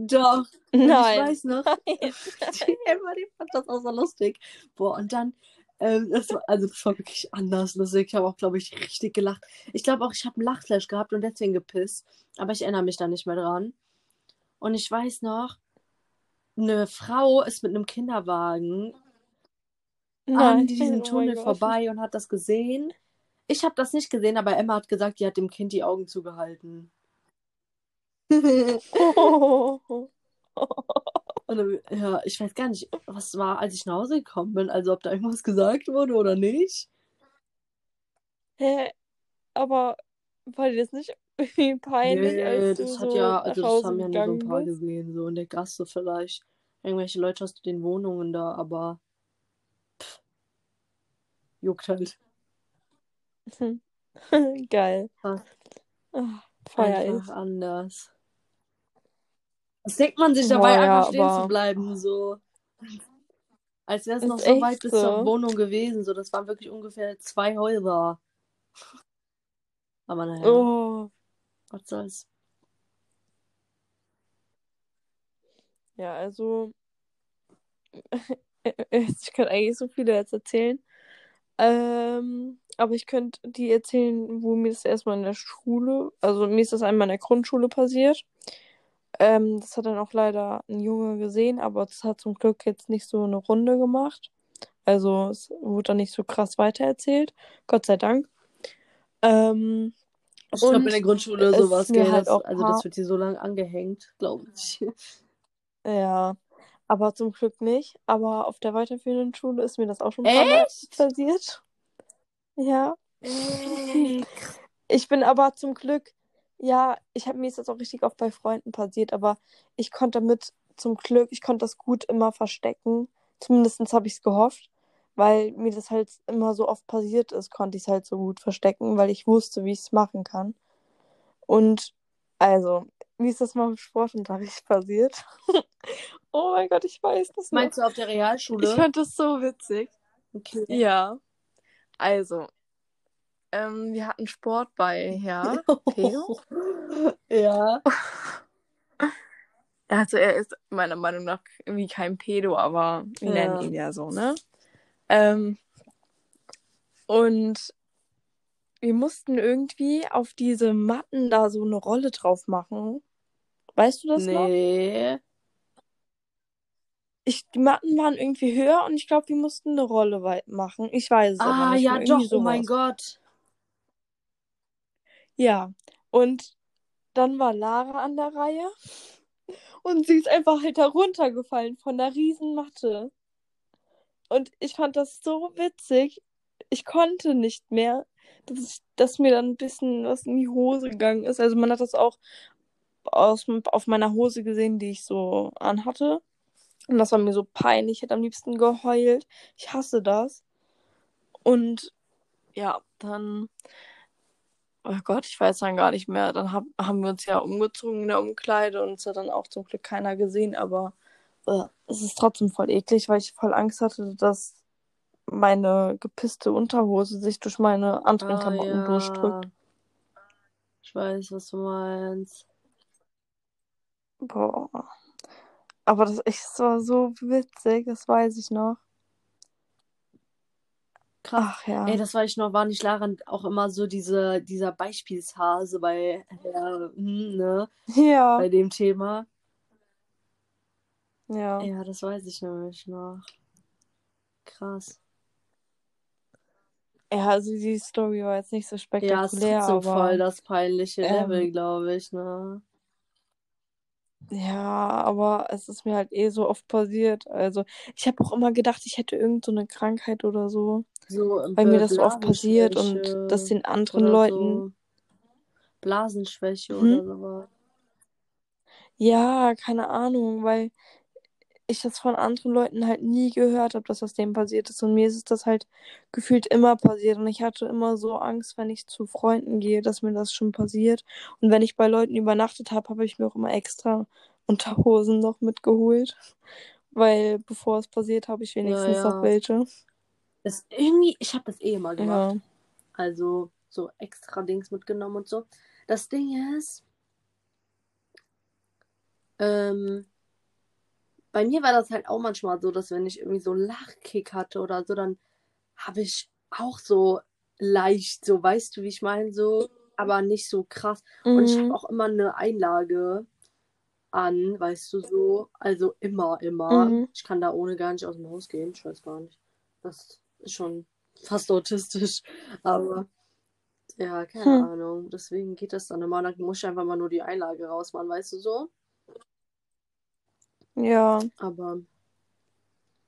Doch. Und Nein. ich weiß noch, die Emma, die fand das auch so lustig. Boah, und dann, ähm, das war, also das war wirklich anders lustig. Ich habe auch, glaube ich, richtig gelacht. Ich glaube auch, ich habe einen Lachflash gehabt und deswegen gepisst. Aber ich erinnere mich da nicht mehr dran. Und ich weiß noch, eine Frau ist mit einem Kinderwagen an Nein. diesem Oh Tunnel Gott. vorbei und hat das gesehen. Ich habe das nicht gesehen, aber Emma hat gesagt, die hat dem Kind die Augen zugehalten. Und dann, ja, ich weiß gar nicht, was war, als ich nach Hause gekommen bin. Also, ob da irgendwas gesagt wurde oder nicht. Hä? Aber war dir das nicht irgendwie peinlich, Nee, als du das hat so ja, also das haben ja nur so ein paar bist? gesehen, so in der Gasse vielleicht. Irgendwelche Leute aus den Wohnungen da, aber pff, juckt halt. Geil. Krass. Ah. Einfach anders. Was denkt man sich dabei, Boah, ja, einfach stehen aber- zu bleiben, so. Als wäre es noch so weit bis so. zur Wohnung gewesen, so. Das waren wirklich ungefähr zwei Häuser. Aber naja, Oh. was soll's. Ja, also ich kann eigentlich so viele jetzt erzählen. Ähm, aber ich könnte die erzählen, wo mir das erstmal in der Schule, also mir ist das einmal in der Grundschule passiert. Ähm, das hat dann auch leider ein Junge gesehen, aber das hat zum Glück jetzt nicht so eine Runde gemacht. Also es wurde dann nicht so krass weitererzählt. Gott sei Dank. Ähm, Ich glaube, in der Grundschule es sowas, gell, halt das, auch also das wird hier so lange angehängt, glaube ich. ja, aber zum Glück nicht. Aber auf der weiterführenden Schule ist mir das auch schon Mal passiert. Ja. Ich bin aber zum Glück, ja, ich habe mir ist das auch richtig oft bei Freunden passiert, aber ich konnte damit zum Glück, ich konnte das gut immer verstecken. Zumindest habe ich es gehofft, weil mir das halt immer so oft passiert ist, konnte ich es halt so gut verstecken, weil ich wusste, wie ich es machen kann. Und also, mir ist das mal im Sportunterricht passiert. oh mein Gott, ich weiß das noch. Meinst du auf der Realschule? Ich fand das so witzig. okay. Ja. Also, ähm, wir hatten Sport bei Herr Pedro. ja. Also er ist meiner Meinung nach irgendwie kein Pedo, aber wir Ja. nennen ihn ja so, ne? Ähm, und wir mussten irgendwie auf diese Matten da so eine Rolle drauf machen. Weißt du das noch? Nee. Ich, die Matten waren irgendwie höher und ich glaube, wir mussten eine Rolle weit machen. Ich weiß es Ah, nicht ja, mehr. doch, Irgendwie oh mein sowas. Gott. Ja, und dann war Lara an der Reihe und sie ist einfach halt da runtergefallen von der riesen Matte. Und ich fand das so witzig. Ich konnte nicht mehr, dass, ich, dass mir dann ein bisschen was in die Hose gegangen ist. Also man hat das auch aus, auf meiner Hose gesehen, die ich so anhatte. Und das war mir so peinlich. Ich hätte am liebsten geheult. Ich hasse das. Und ja, dann Oh Gott, ich weiß dann gar nicht mehr. Dann hab, haben wir uns ja umgezogen in der Umkleide und es hat dann auch zum Glück keiner gesehen, aber äh, es ist trotzdem voll eklig, weil ich voll Angst hatte, dass meine gepisste Unterhose sich durch meine anderen Ah, Klamotten ja. durchdrückt. Ich weiß, was du meinst. Boah. Aber das, ich, es war so witzig, das weiß ich noch. Krass. Ach ja. Ey, das war ich noch, war nicht Lara auch immer so diese, dieser Beispielshase bei, hm, ne, ja. bei dem Thema. Ja. Ja, das weiß ich nämlich noch. Krass. Ja, also die Story war jetzt nicht so Ja, es ist spektakulär, aber voll das peinliche ähm, Level, glaube ich, ne? ja, aber es ist mir halt eh so oft passiert. Also ich habe auch immer gedacht, ich hätte irgend so eine Krankheit oder so, So weil mir das so oft passiert und das den anderen Leuten. so. Blasenschwäche Hm? oder sowas. Ja, keine Ahnung, weil ich das von anderen Leuten halt nie gehört habe, dass das denen passiert ist. Und mir ist das halt gefühlt immer passiert. Und ich hatte immer so Angst, wenn ich zu Freunden gehe, dass mir das schon passiert. Und wenn ich bei Leuten übernachtet habe, habe ich mir auch immer extra Unterhosen noch mitgeholt. Weil bevor es passiert, habe ich Ja, wenigstens noch ja. welche. Das irgendwie, ich habe das eh immer gemacht. Ja. Also so extra Dings mitgenommen und so. Das Ding ist, ähm, bei mir war das halt auch manchmal so, dass wenn ich irgendwie so Lachkick hatte oder so, dann habe ich auch so leicht, so weißt du, wie ich meine, so, aber nicht so krass. Und ich habe Mhm. auch immer eine Einlage an, weißt du so. Also immer, immer. Mhm. Ich kann da ohne gar nicht aus dem Haus gehen. Ich weiß gar nicht. Das ist schon fast autistisch. Aber ja, keine Hm. Ahnung. Deswegen geht das dann immer. Dann muss ich einfach mal nur die Einlage rausmachen, weißt du so. Ja. Aber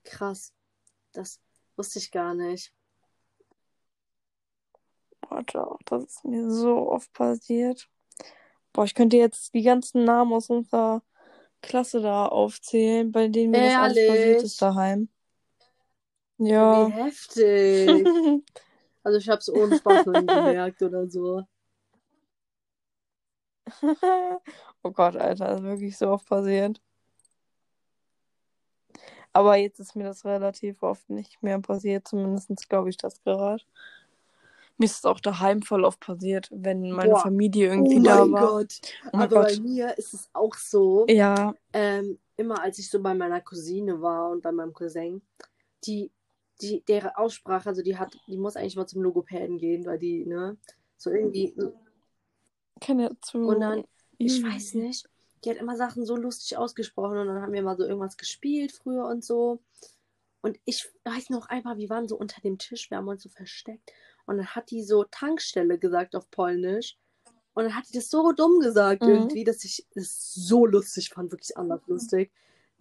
krass. Das wusste ich gar nicht. Boah, doch, das ist mir so oft passiert. Boah, ich könnte jetzt die ganzen Namen aus unserer Klasse da aufzählen, bei denen mir das alles passiert Ehrlich? ist daheim. Wie Ja. heftig. Also ich habe es ohne Spaß noch nie gemerkt oder so. Oh Gott, Alter, das ist wirklich so oft passiert. Aber jetzt ist mir das relativ oft nicht mehr passiert, zumindest glaube ich das gerade. Mir ist es auch daheim voll oft passiert, wenn meine Boah. Familie Oh irgendwie da mein war. Gott. Oh mein Aber bei Gott. mir ist es auch so. Ja, Ähm, immer als ich so bei meiner Cousine war und bei meinem Cousin, die, die, deren Aussprache, also die hat, die muss eigentlich mal zum Logopäden gehen, weil die, ne, so irgendwie, keine zu. und dann, ich weiß nicht, die hat immer Sachen so lustig ausgesprochen und dann haben wir mal so irgendwas gespielt früher und so. Und ich weiß noch einmal, wir waren so unter dem Tisch, wir haben uns so versteckt und dann hat die so Tankstelle gesagt auf Polnisch. Und dann hat die das so dumm gesagt Mhm. irgendwie, dass ich es so lustig fand, wirklich anders lustig.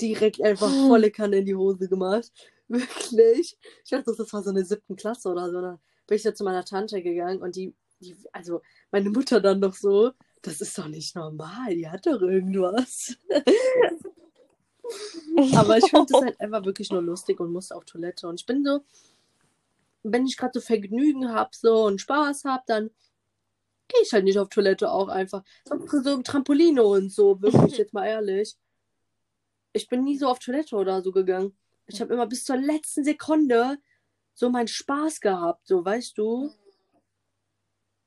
Direkt einfach Mhm. volle Kanne in die Hose gemacht. Wirklich. Ich dachte, das war so eine siebten Klasse oder so. Dann bin ich da zu meiner Tante gegangen und die, die, also meine Mutter dann noch so, das ist doch nicht normal, die hat doch irgendwas. Aber ich fand das halt einfach wirklich nur lustig und musste auf Toilette. Und ich bin so, wenn ich gerade so Vergnügen habe so und Spaß habe, dann gehe ich halt nicht auf Toilette auch einfach. So, im Trampolino und so, wirklich, jetzt mal ehrlich. Ich bin nie so auf Toilette oder so gegangen. Ich habe immer bis zur letzten Sekunde so meinen Spaß gehabt, so, weißt du?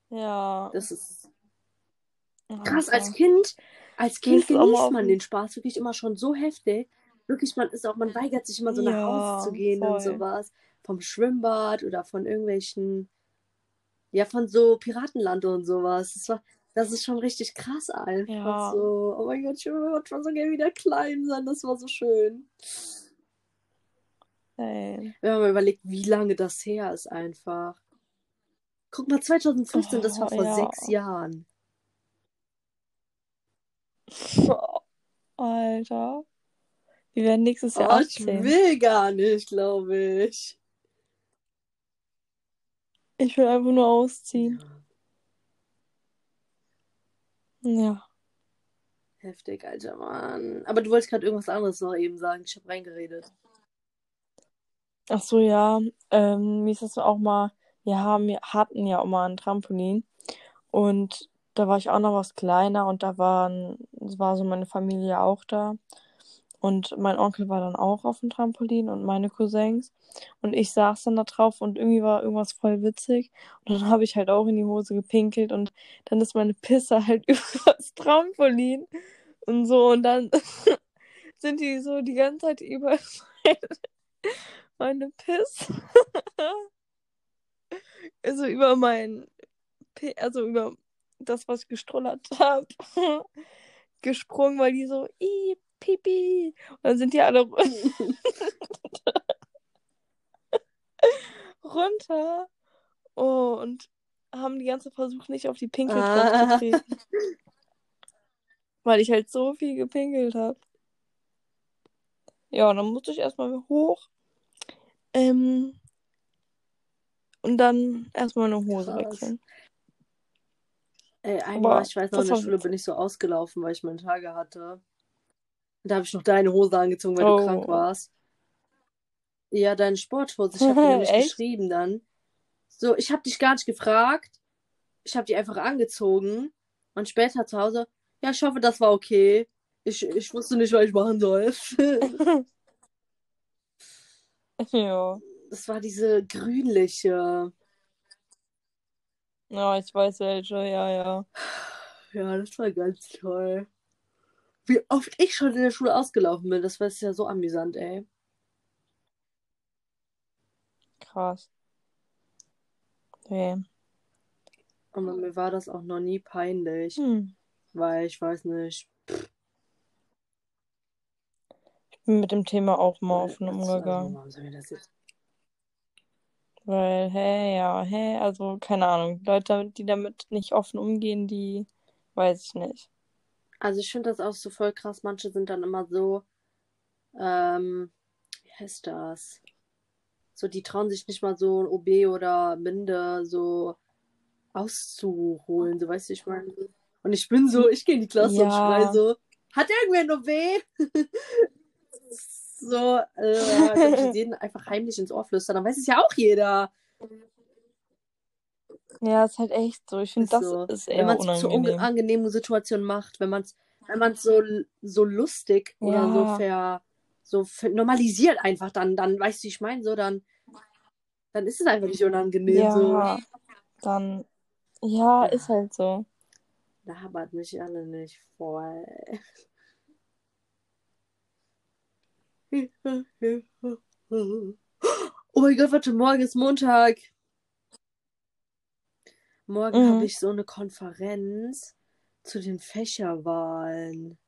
Ja. Das ist krass. Als Kind, als Kind genießt man den- Spaß wirklich immer schon so heftig. Wirklich, man ist auch, man weigert sich immer so nach Ja, Hause zu gehen und voll. sowas. Vom Schwimmbad oder von irgendwelchen, ja, von so Piratenland und sowas. Das war, das ist schon richtig krass einfach Ja. so. Oh mein Gott, ich würde schon so gerne wieder klein sein. Das war so schön. Ey. Wenn man mal überlegt, wie lange das her ist einfach. Guck mal, 2015, das war Oh, vor ja. sechs Jahren. Alter. Wir werden nächstes Jahr Oh, ich 18. will gar nicht, glaube ich. Ich will einfach nur ausziehen. Ja, Ja. heftig, alter Mann. Aber du wolltest gerade irgendwas anderes noch eben sagen. Ich habe reingeredet. Ach so, ja. Ähm, mir ist das auch mal, wir haben, wir hatten ja auch mal ein Trampolin. Und da war ich auch noch was kleiner und da waren, war so meine Familie auch da. Und mein Onkel war dann auch auf dem Trampolin und meine Cousins. Und ich saß dann da drauf und irgendwie war irgendwas voll witzig. Und dann habe ich halt auch in die Hose gepinkelt und dann ist meine Pisse halt über das Trampolin und so. Und dann sind die so die ganze Zeit über meine Piss. also über mein, P also über das, was ich gestrullert habe, gesprungen, weil die so, i Pipi. Und dann sind die alle runter. Oh, und haben die ganze versucht, nicht auf die Pinkelplatz Ah. zu treten. Weil ich halt so viel gepinkelt habe. Ja, und dann musste ich erstmal hoch. Ähm, und dann erstmal eine Hose wechseln. Ey, einmal, Aber ich weiß noch, in der Schule bin ich so ausgelaufen, weil ich meine Tage hatte. Da habe ich noch deine Hose angezogen, weil Oh. du krank warst. Ja, deine Sporthose. Ich habe dir nämlich geschrieben dann. So, ich habe dich gar nicht gefragt. Ich habe die einfach angezogen. Und später zu Hause, ja, ich hoffe, das war okay. Ich, ich wusste nicht, was ich machen soll. ja. Das war diese grünliche. Ja, ich weiß welche, ja, ja. Ja, das war ganz toll. Wie oft ich schon in der Schule ausgelaufen bin, das war ja so amüsant, ey. Krass. Okay. Aber mir war das auch noch nie peinlich, Hm. weil ich weiß nicht. Ich bin mit dem Thema auch mal offen was- umgegangen. Weil, hä, ja, hä, also keine Ahnung. Leute, die damit nicht offen umgehen, die weiß ich nicht. Also ich finde das auch so voll krass. Manche sind dann immer so, ähm, wie heißt das? So, die trauen sich nicht mal so ein OB oder Binde so auszuholen, so weißt du, ich meine. Und ich bin so, ich gehe in die Klasse und Ja. schrei so, hat irgendwer ein OB? so, äh, wenn ich jeden einfach heimlich ins Ohr flüstern, dann weiß es ja auch jeder. Ja, ist halt echt so. Ich finde, Ist das so. ist Wenn eher man es zu unangenehm. unangenehmen Situationen macht, wenn man es wenn man's so, so lustig oder so Ja. ver, so ver, normalisiert einfach, dann, dann weißt du, wie ich meine, so dann, dann ist es einfach nicht unangenehm. So. Ja, dann, ja, ist halt so. Labert mich alle nicht voll. Oh mein Gott, warte, morgen ist Montag. Morgen Mhm. habe ich so eine Konferenz zu den Fächerwahlen.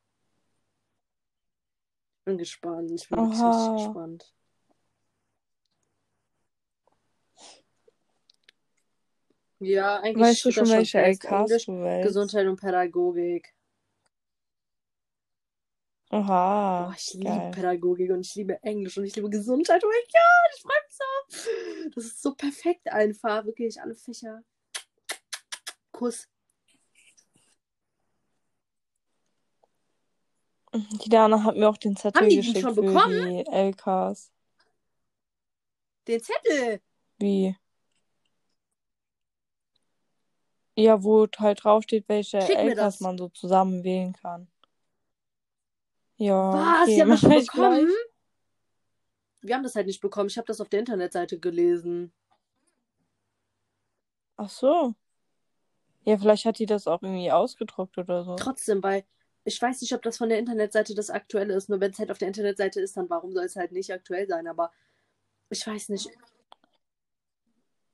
Ich bin gespannt. Ich bin richtig gespannt. Ja, eigentlich Weißt du schon, welche. LKs du? Gesundheit und Pädagogik. Oha, Boah, ich liebe geil. Pädagogik und ich liebe Englisch und ich liebe Gesundheit. Oh mein Gott, ich freue mich so. Das ist so perfekt einfach. Wirklich, alle Fächer. Kuss. Die Dana hat mir auch den Zettel Haben die geschickt schon für bekommen? die LKs. Den Zettel. Wie? Ja, wo halt draufsteht, welche Schick LKs man so zusammen wählen kann. Ja, Was? okay, Die haben das schon bekommen? gleich. Wir haben das halt nicht bekommen. Ich habe das auf der Internetseite gelesen. Ach so. Ja, vielleicht hat die das auch irgendwie ausgedruckt oder so. Trotzdem, weil ich weiß nicht, ob das von der Internetseite das Aktuelle ist. Nur wenn es halt auf der Internetseite ist, dann warum soll es halt nicht aktuell sein? Aber ich weiß nicht.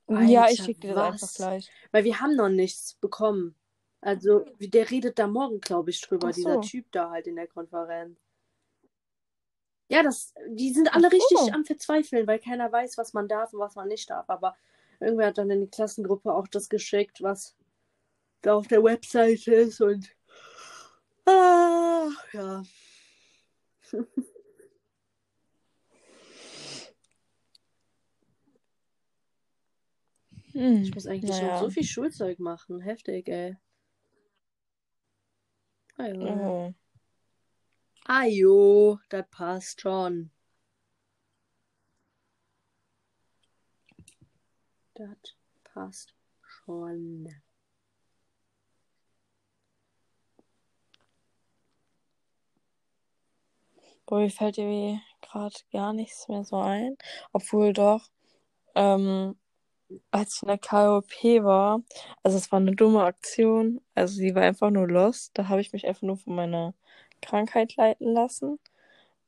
ja, ich Alter, schicke dir das was? einfach gleich. Weil wir haben noch nichts bekommen. Also, der redet da morgen, glaube ich, drüber, so. dieser Typ da halt in der Konferenz. Ja, das, die sind alle so. richtig am Verzweifeln, weil keiner weiß, was man darf und was man nicht darf. Aber irgendwer hat dann in die Klassengruppe auch das geschickt, was da auf der Webseite ist und. Ah, ja. Hm. Ich muss eigentlich naja. so viel Schulzeug machen. Heftig, ey. Ja. Oh. Ajo, das passt schon. Das passt schon. Boah, mir fällt irgendwie gerade gar nichts mehr so ein. Obwohl doch, ähm, als ich in der KOP war, also es war eine dumme Aktion, also sie war einfach nur lost, da habe ich mich einfach nur von meiner Krankheit leiten lassen.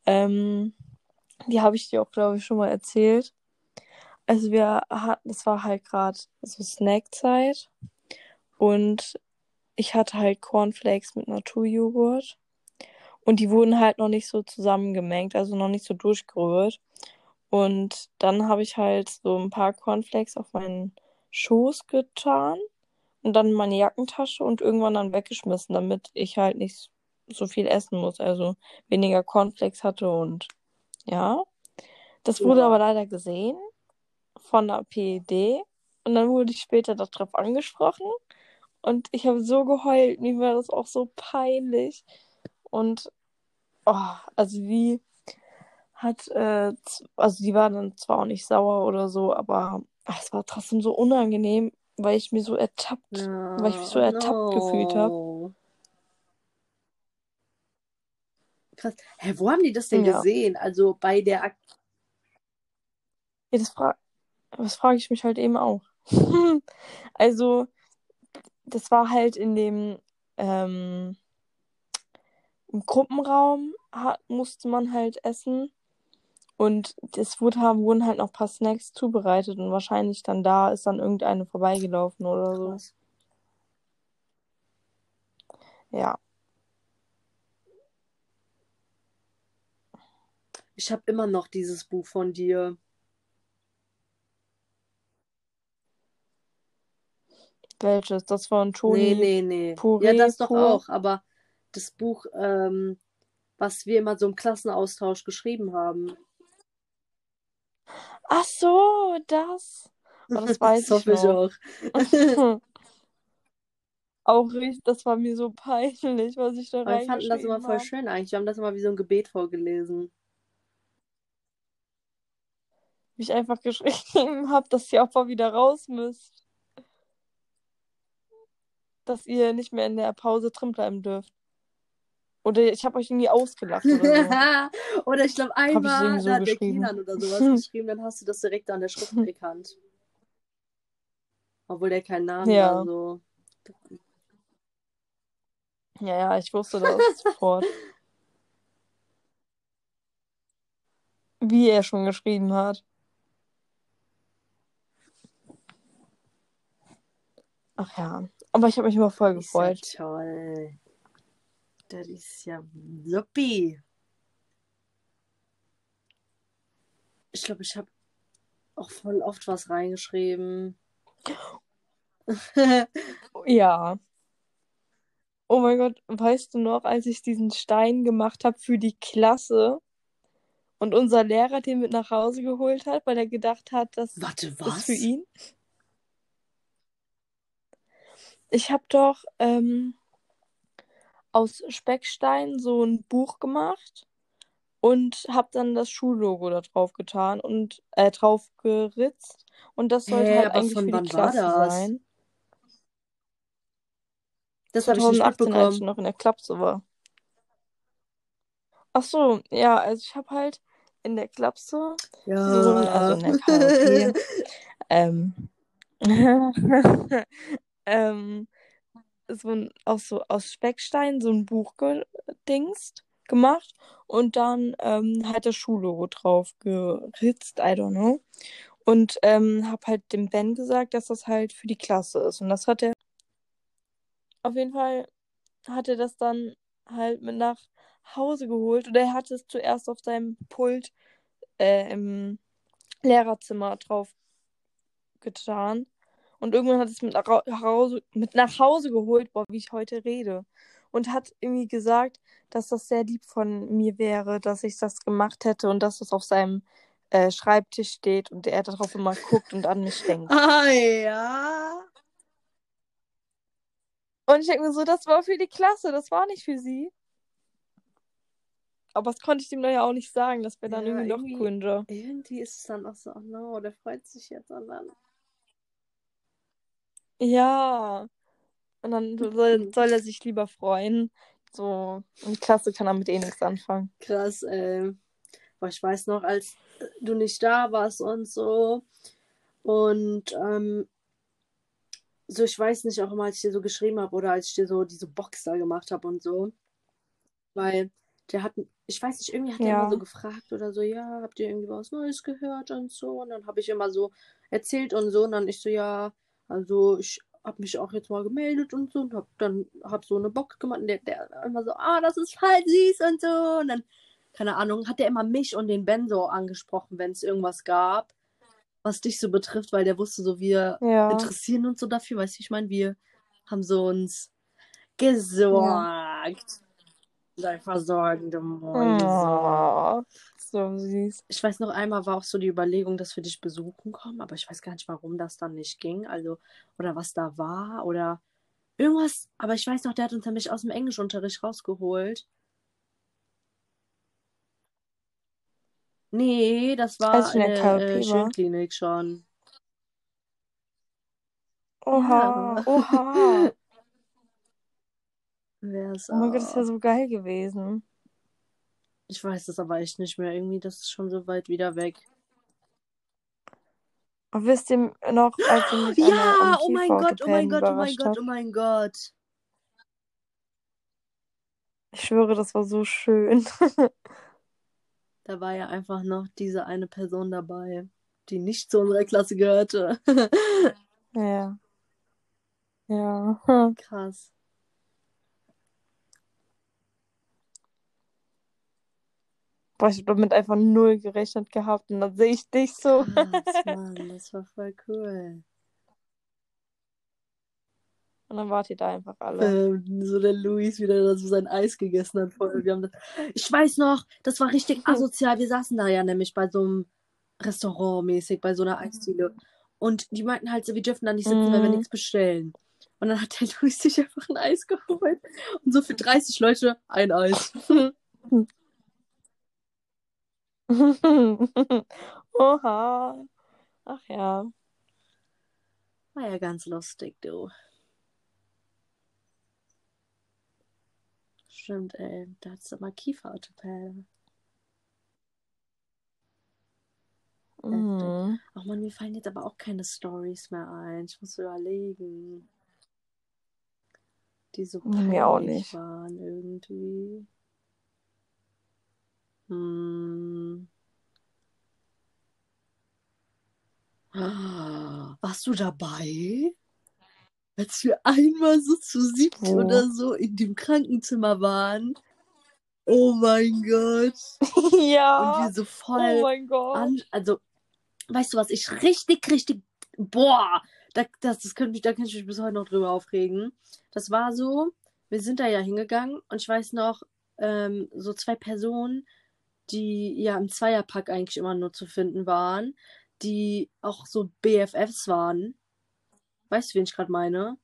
Ähm, die habe ich dir auch, glaube ich, schon mal erzählt. Also wir hatten, es war halt gerade so Snackzeit und ich hatte halt Cornflakes mit Naturjoghurt Und die wurden halt noch nicht so zusammengemengt, also noch nicht so durchgerührt. Und dann habe ich halt so ein paar Cornflakes auf meinen Schoß getan und dann in meine Jackentasche und irgendwann dann weggeschmissen, damit ich halt nicht so viel essen muss, also weniger Cornflakes hatte und ja. Das wurde Ja. aber leider gesehen von der PED und dann wurde ich später darauf angesprochen. Und ich habe so geheult, mir war das auch so peinlich. Und oh, also die hat, äh, also die war dann zwar auch nicht sauer oder so, aber ach, es war trotzdem so unangenehm, weil ich mir so ertappt, weil ich mich so Ja, ertappt gefühlt habe. no. Krass. Hä, wo haben die das denn Ja. gesehen? Also bei der Ak Ja, das, fra das frage ich mich halt eben auch. Also, das war halt in dem ähm, im Gruppenraum hat, musste man halt essen. Und es wurde, haben, wurden halt noch ein paar Snacks zubereitet und wahrscheinlich dann da ist dann irgendeine vorbeigelaufen oder so. Krass. Ja. Ich habe immer noch dieses Buch von dir. Welches? Das von Nee, Toni nee, nee. Pure Ja, das doch Pur. auch, aber das Buch, ähm, was wir immer so im Klassenaustausch geschrieben haben. Ach so, das. Oh, das weiß das ich ich auch. Auch richtig, das war mir so peinlich, was ich da Aber wir fanden das immer voll schön eigentlich. Wir haben das immer wie so ein Gebet vorgelesen. Wie ich einfach geschrieben habe, dass ihr Opfer wieder raus müsst. Dass ihr nicht mehr in der Pause drin bleiben dürft. Oder ich habe euch irgendwie ausgelacht oder so. oder ich glaube einmal, so hat der. Kinan oder sowas geschrieben, dann hast du das direkt an der Schrift erkannt. Obwohl der keinen Namen Ja. war, so. Ja, ja, ich wusste das sofort. Wie er schon geschrieben hat. Ach ja. Aber ich habe mich immer voll Ist ja gefreut. toll. Das ist ja supi. Ich glaube, ich habe auch voll oft was reingeschrieben. Ja. Oh mein Gott, weißt du noch, als ich diesen Stein gemacht habe für die Klasse und unser Lehrer den mit nach Hause geholt hat, weil er gedacht hat, das Warte, ist was? für ihn? Ich habe doch ähm, aus Speckstein so ein Buch gemacht und habe dann das Schullogo da drauf getan und äh, drauf geritzt und das sollte Hä, halt eigentlich für die Klasse sein. Das habe ich nicht 2018, als ich mitbekommen. noch in der Klapse war. Ach so, ja, also ich habe halt in der Klapse so ein, also in der KLP, ähm, ähm, so ein, aus, so, aus Speckstein so ein Buch gedingst, gemacht und dann ähm, halt das Schullogo drauf geritzt, I don't know. Und ähm, habe halt dem Ben gesagt, dass das halt für die Klasse ist. Und das hat er auf jeden Fall hat er das dann halt mit nach Hause geholt oder er hatte es zuerst auf seinem Pult äh, im Lehrerzimmer drauf getan und irgendwann hat es mit nach Hause, mit nach Hause geholt, boah, wie ich heute rede und hat irgendwie gesagt, dass das sehr lieb von mir wäre, dass ich das gemacht hätte und dass es auf seinem äh, Schreibtisch steht und er darauf immer guckt und an mich denkt. Ah ja. Und ich denke mir so, das war für die Klasse, das war nicht für sie. Aber das konnte ich dem ja auch nicht sagen, das wäre dann Ja, irgendwie noch cringe. Irgendwie ist es dann auch so, oh no, der freut sich jetzt dann. Ja. Und dann soll, soll er sich lieber freuen. So, die Klasse kann er mit eh nichts anfangen. Krass, ey. Boah, ich weiß noch, als du nicht da warst und so. Und ähm, so, ich weiß nicht, auch immer, als ich dir so geschrieben habe oder als ich dir so diese Box da gemacht habe und so. Weil der hat, ich weiß nicht, irgendwie hat der Ja. immer so gefragt oder so, ja, habt ihr irgendwie was Neues gehört und so. Und dann habe ich immer so erzählt und so. Und dann ich so, ja, also ich hab mich auch jetzt mal gemeldet und so und hab dann hab so eine Box gemacht und der, der immer so, ah, das ist voll süß und so. Und dann, keine Ahnung, hat der immer mich und den Ben so angesprochen, wenn es irgendwas gab, was dich so betrifft, weil der wusste so, wir Ja. interessieren uns so dafür, weißt du, ich meine, wir haben so uns gesorgt. Sei versorgende Mäuse. Oh, so süß. Ich weiß noch einmal war auch so die Überlegung, dass wir dich besuchen kommen, aber ich weiß gar nicht, warum das dann nicht ging. Also, oder was da war oder irgendwas. Aber ich weiß noch, der hat uns nämlich aus dem Englischunterricht rausgeholt. Nee, das war Als ich in der eine äh, war. Schulklinik schon. Oha, Ja. oha. Wär's Oh mein Gott, das wäre so geil gewesen. Ich weiß es aber echt nicht mehr. Irgendwie, das ist schon so weit wieder weg. Und wisst ihr noch, als ihr mich Ja, oh mein Gott, oh mein Gott, oh mein Gott, oh mein Gott. Ich schwöre, das war so schön. Da war ja einfach noch diese eine Person dabei, die nicht zu unserer Klasse gehörte. Ja. Ja. Krass. Boah, ich hab damit einfach null gerechnet gehabt und dann sehe ich dich so. Krass, Mann, das war voll cool. Und dann wart ihr da einfach alle. Ähm, so der Luis wieder so sein Eis gegessen hat. Voll. Wir haben das... Ich weiß noch, das war richtig asozial. Wir saßen da ja nämlich bei so einem Restaurant mäßig, bei so einer Eisdiele. Und die meinten halt so, wir dürfen da nicht sitzen, wenn wir Mhm. nichts bestellen. Und dann hat der Luis sich einfach ein Eis geholt. Und so für 30 Leute ein Eis. Oha. Ach ja. War ja ganz lustig, du. Stimmt, ey. Da hat's doch mal Kieferorthopäde. Mhm. Ach man, mir fallen jetzt aber auch keine Stories mehr ein. Ich muss überlegen. Die so mir auch nicht. waren irgendwie. Hm. Ah, Warst du dabei? Als wir einmal so zu siebt Wo? oder so in dem Krankenzimmer waren. Oh mein Gott. Und ja. wir so Oh voll mein Gott. also, weißt du was, ich richtig, richtig, boah, da, das, das könnte da könnte ich mich bis heute noch drüber aufregen. Das war so, wir sind da ja hingegangen und ich weiß noch, ähm, so zwei Personen, die ja im Zweierpack eigentlich immer nur zu finden waren, die auch so BFFs waren. Weißt du, wen ich gerade meine?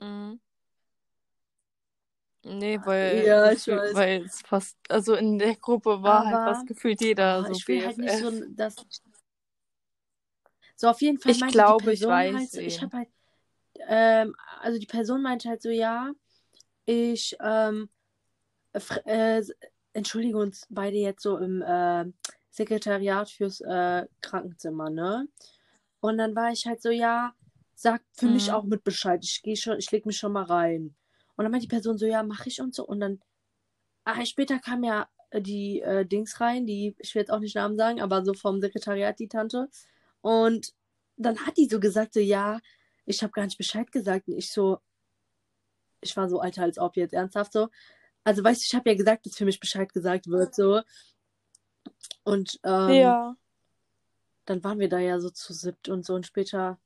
Mhm. Nee, weil, Ja, ich weiß. weil es fast, also in der Gruppe war halt Aber- fast gefühlt jeder Ah, so ich will halt nicht so, BFF. dass. So, auf jeden Fall Ich glaube, ich weiß halt so, ich habe halt, ähm, also die Person meinte halt so, ja, ich, ähm, äh, entschuldige uns beide jetzt so im äh, Sekretariat fürs äh, Krankenzimmer, ne? Und dann war ich halt so, ja, sag für mich Mhm. auch mit Bescheid, ich gehe schon, ich leg mich schon mal rein. Und dann meinte die Person so, ja, mach ich und so. Und dann, ah, später kam ja äh, die äh, Dings rein, die, ich will jetzt auch nicht Namen sagen, aber so vom Sekretariat die Tante. Und dann hat die so gesagt, so, ja, ich habe gar nicht Bescheid gesagt. Und ich so, ich war so alter als ob jetzt, ernsthaft so. Also, weißt du, ich habe ja gesagt, dass für mich Bescheid gesagt wird, so. Und ähm, Ja. dann waren wir da ja so zu siebt und so. Und später,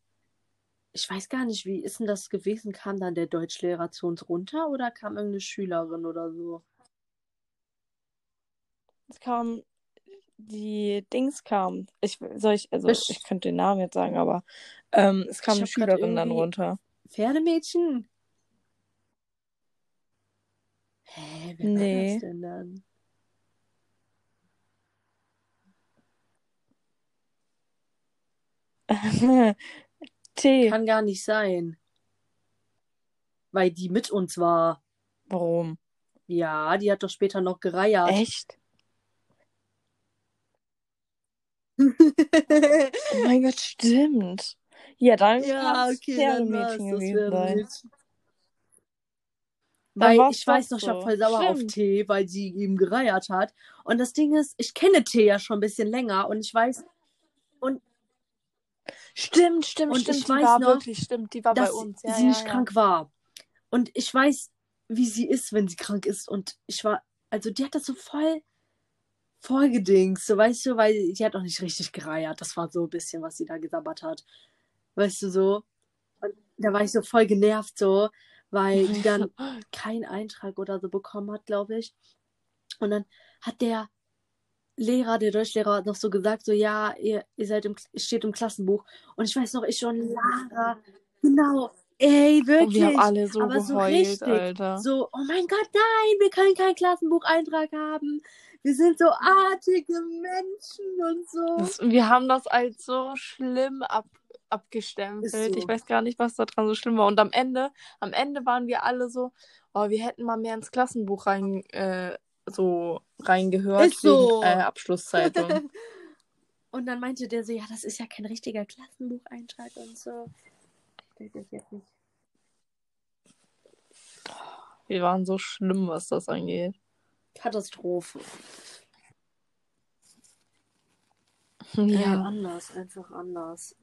ich weiß gar nicht, wie ist denn das gewesen? Kam dann der Deutschlehrer zu uns runter oder kam irgendeine Schülerin oder so? Es kam, die Dings kam. Ich, soll ich, also Besch- ich könnte den Namen jetzt sagen, aber ähm, es kam Ich eine Schülerin dann runter. Pferdemädchen? Hä, wer war Nee. das denn dann? T. Kann gar nicht sein. Weil die mit uns war. Warum? Ja, die hat doch später noch gereiert. Echt? Oh mein Gott, stimmt. Ja, dann ja, okay, Pferdemädchen das gewesen sein. Pferdemädchen. Weil ich weiß noch, ich war so. voll sauer auf Stimmt. T, weil sie ihm gereiert hat. Und das Ding ist, ich kenne T ja schon ein bisschen länger und ich weiß, Stimmt, stimmt, Und stimmt. ich Die weiß war noch, wirklich, stimmt. Die war bei dass uns. Ja, sie ja, nicht ja. krank war. Und ich weiß, wie sie ist, wenn sie krank ist. Und ich war, also die hat das so voll vorgedingst, so weißt du, weil die hat auch nicht richtig gereiert. Das war so ein bisschen, was sie da gesabbert hat. Weißt du so? Und da war ich so voll genervt, so, weil die dann keinen Eintrag oder so bekommen hat, glaube ich. Und dann hat der Lehrer, der Deutschlehrer, noch so gesagt, so, ja, ihr, ihr seid im, steht im Klassenbuch. Und ich weiß noch, ich schon, Lara, genau, ey, Und wirklich. wir haben alle so aber so geheult, richtig. Alter. So, oh mein Gott, nein, wir können keinen Klassenbucheintrag haben. Wir sind so artige Menschen und so. Das, wir haben das als so schlimm ab, abgestempelt. So. Ich weiß gar nicht, was daran so schlimm war. Und am Ende, am Ende waren wir alle so, oh, wir hätten mal mehr ins Klassenbuch rein, äh, so reingehört Ist so. wegen äh, Abschlusszeitung. und dann meinte der so, ja, das ist ja kein richtiger Klassenbucheintrag und so. Ich weiß jetzt nicht. wir waren so schlimm, was das angeht. Katastrophe. Ja. Ja, anders, einfach anders.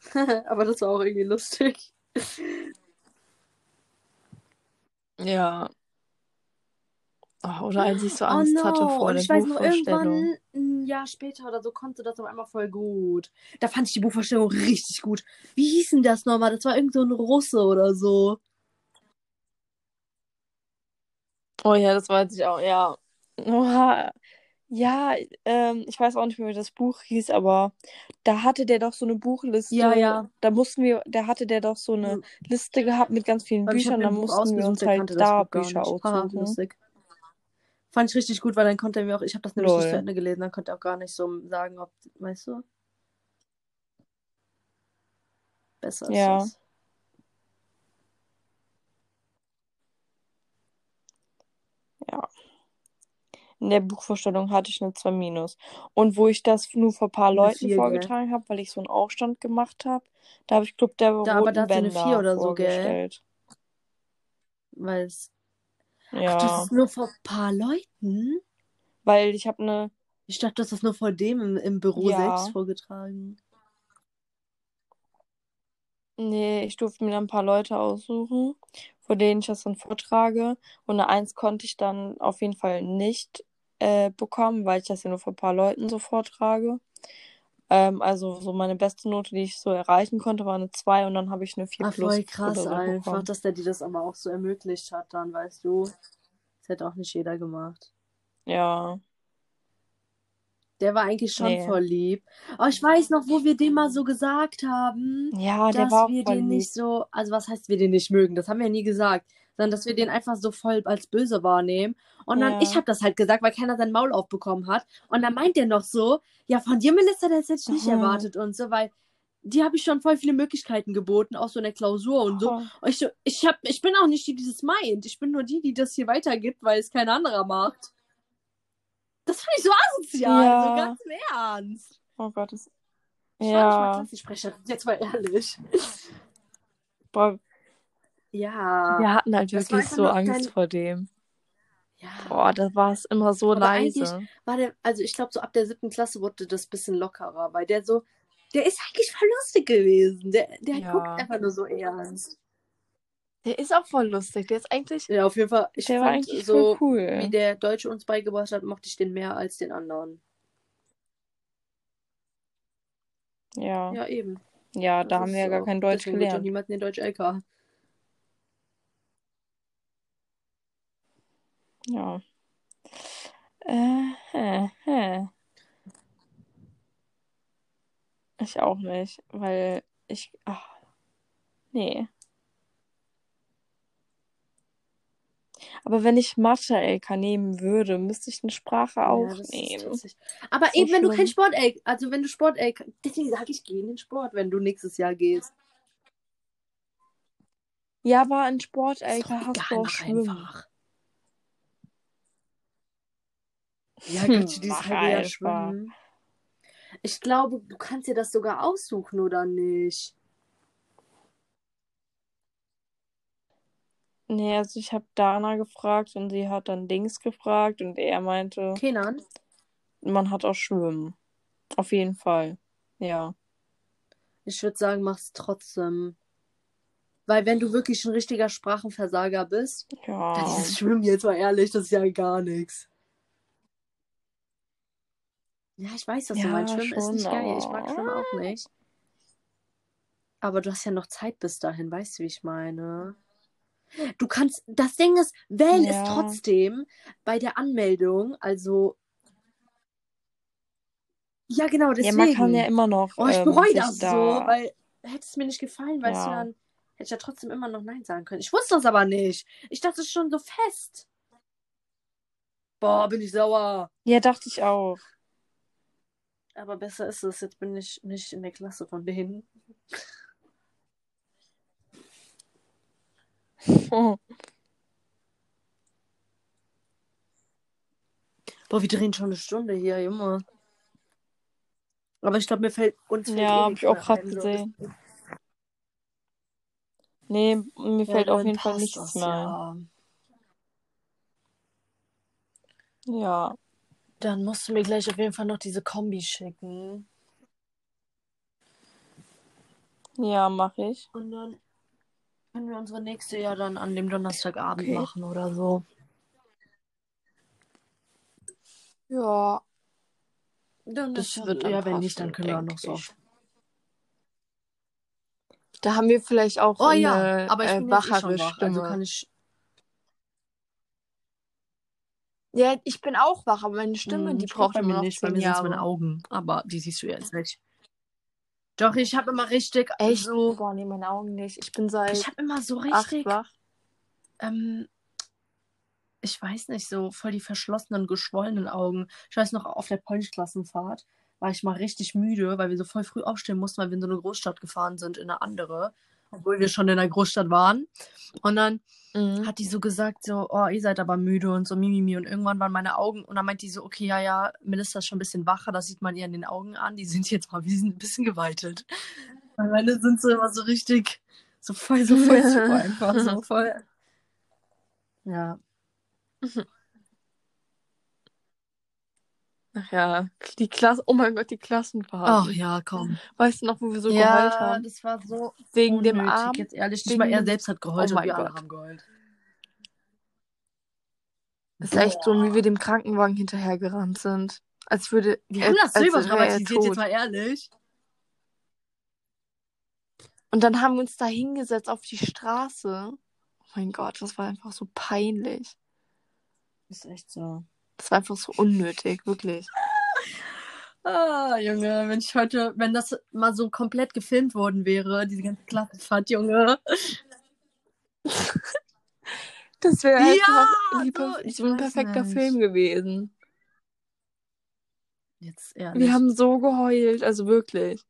Aber das war auch irgendwie lustig. Ja. Oh, oder als ich so Oh Angst no, hatte vor der ich weiß noch, Buchvorstellung. irgendwann, ein Jahr später oder so, konnte das auf einmal voll gut. Da fand ich die Buchvorstellung richtig gut. Wie hieß denn das nochmal? Das war irgend so ein Russe oder so. Oh ja, das weiß ich auch, ja. Oha. Ja, ähm, ich weiß auch nicht mehr, wie das Buch hieß, aber da hatte der doch so eine Buchliste. Ja, ja. Da mussten wir, da hatte der doch so eine. Liste gehabt mit ganz vielen Büchern, da mussten wir uns halt da Bücher aussuchen. lustig. Fand ich richtig gut, weil dann konnte er mir auch, ich habe das nämlich nicht zu Ende gelesen, dann konnte er auch gar nicht so sagen, ob, weißt du? Besser ist Ja. das. In der Buchvorstellung hatte ich eine 2 minus. Und wo ich das nur vor ein paar Leuten 4, gell? vorgetragen habe, weil ich so einen Aufstand gemacht habe, da habe ich Club der Da, aber Roten da hat sie eine Bänder 4 oder so, gell? Weil es. Ach, das Ja, ist nur vor ein paar Leuten? weil ich habe eine, Ich dachte, das ist nur vor dem im, im Büro Ja. selbst vorgetragen. nee, ich durfte mir dann ein paar Leute aussuchen, vor denen ich das dann vortrage. Und eine 1 konnte ich dann auf jeden Fall nicht äh, bekommen, weil ich das ja nur vor ein paar Leuten so vortrage. Ähm, also so meine beste Note, die ich so erreichen konnte, war eine 2 und dann habe ich eine 4 Ah, plus voll krass so einfach, bekommen. dass der dir das aber auch so ermöglicht hat, dann, weißt du. Das hätte auch nicht jeder gemacht. Ja, Der war eigentlich schon nee. voll lieb. Aber ich weiß noch, wo wir dem mal so gesagt haben, Ja, der dass wir den lieb. nicht so, also was heißt wir den nicht mögen? Das haben wir ja nie gesagt, sondern dass wir den einfach so voll als böse wahrnehmen. Und dann, ich Ja. habe das halt gesagt, weil keiner sein Maul aufbekommen hat. Und dann meint der noch so, ja, von dir, Melissa, das hätte ich nicht Mhm. erwartet und so, weil die habe ich schon voll viele Möglichkeiten geboten, auch so in der Klausur und so. Oh, Und ich, so, ich, hab, ich bin auch nicht die, die das meint. Ich bin nur die, die das hier weitergibt, weil es kein anderer macht. Das finde ich so asozial, Ja. so ganz im Ernst. oh Gott, das... Ich war nicht mal Ja, Klassensprecherin, jetzt mal ehrlich. boah, Ja. wir hatten halt wirklich so Angst dein- vor dem. ja. Boah, da war es immer so Aber leise. war der, also ich glaube, so ab der siebten Klasse wurde das ein bisschen lockerer, weil der so, der ist eigentlich voll lustig gewesen. Der, der Ja. guckt einfach nur so ernst. Der ist auch voll lustig. Der ist eigentlich, Ja, auf jeden Fall. Ich der war eigentlich so, voll wie cool. der Deutsche uns beigebracht hat, mochte ich den mehr als den anderen. Ja, Ja, eben. ja, Das da haben wir ja gar so. kein Deutsch Deswegen gelernt. niemand den Deutsch LK. Ja. Äh, hä, hä. Ich auch nicht, weil ich, ach, nee. Aber wenn ich Mathe-LK nehmen würde, müsste ich eine Sprache Ja, auch nehmen. Aber So eben, wenn du kein schlimm. Sport LK, also wenn du Sport LK, deswegen sage ich, geh in den Sport, wenn du nächstes Jahr gehst. Ja, aber in Sport, Ist LK doch hast du auch Schwimmen. einfach. Ja, Hm, Götze, dieses halbe Jahr schwimmen. Ich glaube, du kannst dir das sogar aussuchen, oder nicht? Nee, also ich habe Dana gefragt und sie hat dann Dings gefragt und er meinte, Kenan? man hat auch Schwimmen. Auf jeden Fall. Ja. Ich würde sagen, mach's trotzdem. Weil wenn du wirklich ein richtiger Sprachenversager bist, Ja. ja. dieses Schwimmen jetzt mal ehrlich, das ist ja gar nichts. Ja, ich weiß, du Ja, meinst. Schwimmen ist schon, nicht geil. Ich mag Schwimmen auch nicht. Aber du hast ja noch Zeit bis dahin, weißt du, wie ich meine? Du kannst, das Ding ist, wählen Ja. ist trotzdem bei der Anmeldung, also. Ja, genau, Ja, deswegen. man kann ja immer noch. Oh, ich ähm, bereue sich das da... so, weil hätte es mir nicht gefallen, weißt du, Ja. dann hätte ich ja trotzdem immer noch Nein sagen können. Ich wusste das aber nicht. Ich dachte es ist schon so fest. Boah, bin ich sauer. Ja, dachte ich auch. Aber besser ist es. Jetzt bin ich nicht in der Klasse von denen. Boah, wir drehen schon eine Stunde hier, Junge. Aber ich glaube, mir fällt uns fällt Ja, eh hab ich auch grad ein, so. gesehen. nee, mir Ja, fällt auf jeden Fall nichts das, mehr ja. Ja. Dann musst du mir gleich auf jeden Fall noch diese Kombi schicken. Ja, mache ich. Und dann können wir unsere nächste ja dann an dem Donnerstagabend Okay. machen oder so. Ja. Dann Das wird ja, wenn nicht, dann können wir auch noch so. ich. Da haben wir vielleicht auch Oh ja, eine aber ich äh, eh wachere schon wach, Stimme. also kann ich. Ja, ich bin auch wach, aber meine Stimme, Hm, die braucht immer mir noch nicht, bei mir sind es meine Augen, aber die siehst du jetzt nicht. Doch, ich habe immer richtig Echt? so. Boah, nee, meine Augen nicht. Ich bin seit Ich habe immer so richtig. wach. Ähm, ich weiß nicht, so voll die verschlossenen, geschwollenen Augen. Ich weiß noch, auf der Polnischklassenfahrt war ich mal richtig müde, weil wir so voll früh aufstehen mussten, weil wir in so eine Großstadt gefahren sind, in eine andere, obwohl wir schon in der Großstadt waren. Und dann Mhm. hat die so gesagt, so, oh, ihr seid aber müde und so, mimimi. Und irgendwann waren meine Augen, und dann meint die so, okay, ja, ja, Melissa ist schon ein bisschen wacher, das sieht man ihr in den Augen an, die sind jetzt mal wie ein bisschen geweitet. Weil meine sind so immer so richtig, so voll, so voll super einfach, so voll. Ja. Ach ja, die Klasse, oh mein Gott, die Klassenfahrt. Ach ja, komm. Weißt du noch, wo wir so ja, geheult haben? das war so Wegen unnötig, dem Arm. jetzt ehrlich. Nicht mal er selbst hat geheult Oh und wir alle Gott. haben geheult. Das ist echt so, wie wir dem Krankenwagen hinterhergerannt sind. Als würde. Das so als wäre er überdramatisiert, jetzt mal ehrlich. Und dann haben wir uns da hingesetzt auf die Straße. Oh mein Gott, das war einfach so peinlich. Ist echt so. Das war einfach so unnötig, wirklich. Ah, Junge, wenn ich heute, wenn das mal so komplett gefilmt worden wäre, diese ganze Klassenfahrt, Junge. Das wäre Ja, einfach so, ein perfekter nicht. Film gewesen. Jetzt ehrlich. Wir haben so geheult, also wirklich.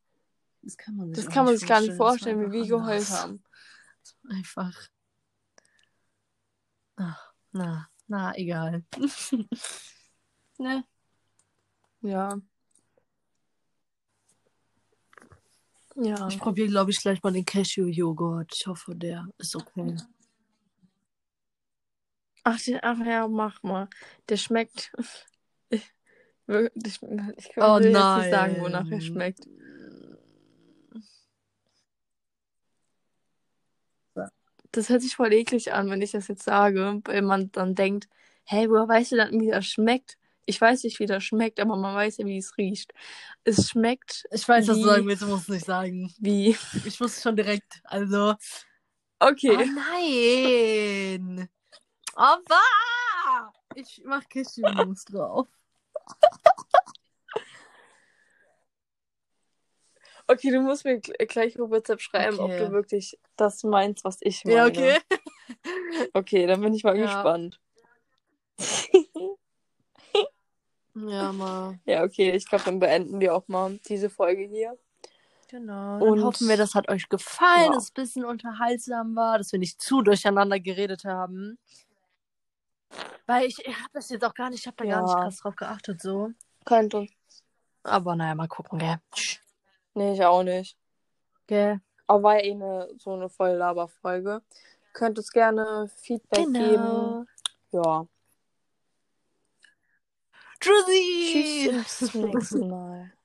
das kann man sich, kann man sich gar nicht vorstellen, wie wir geheult haben. Einfach. Ach, na, na, egal. ne? Ja. Ja. Ich probiere, glaube ich, gleich mal den Cashew-Joghurt. Ich hoffe, der ist okay. Ach, den, ach ja, mach mal. Der schmeckt. Ich, ich, ich will Oh nein. nicht sagen, wonach er schmeckt. Das hört sich voll eklig an, wenn ich das jetzt sage, weil man dann denkt, hey, woher weißt du dann, wie das schmeckt? Ich weiß nicht, wie das schmeckt, aber man weiß ja, wie es riecht. Es schmeckt Ich weiß, was du Wie- sagen willst, du musst es nicht sagen. wie. Ich wusste schon direkt. Also. Okay. Oh nein! Oh, bah! Ich mach Cashewmus drauf. Okay, du musst mir gl- gleich auf WhatsApp schreiben, ob Okay. du wirklich das meinst, was ich meine. Ja, okay. Okay, dann bin ich mal Ja. gespannt. Ja, mal. Ja, okay, ich glaube, dann beenden wir auch mal diese Folge hier. Genau. Und- hoffen wir, das hat euch gefallen, Ja. dass es ein bisschen unterhaltsam war, dass wir nicht zu durcheinander geredet haben. Weil ich, ich habe das jetzt auch gar nicht, ich habe da gar nicht Ja. krass drauf geachtet so. Könnte. Aber naja, mal gucken, gell. Nee, ich auch nicht. Gell. Aber war ja eh eine, so eine voll Laber-Folge. Könnt uns gerne Feedback Genau. geben. Ja. Tschüssi! Tschüss bis zum nächsten Mal.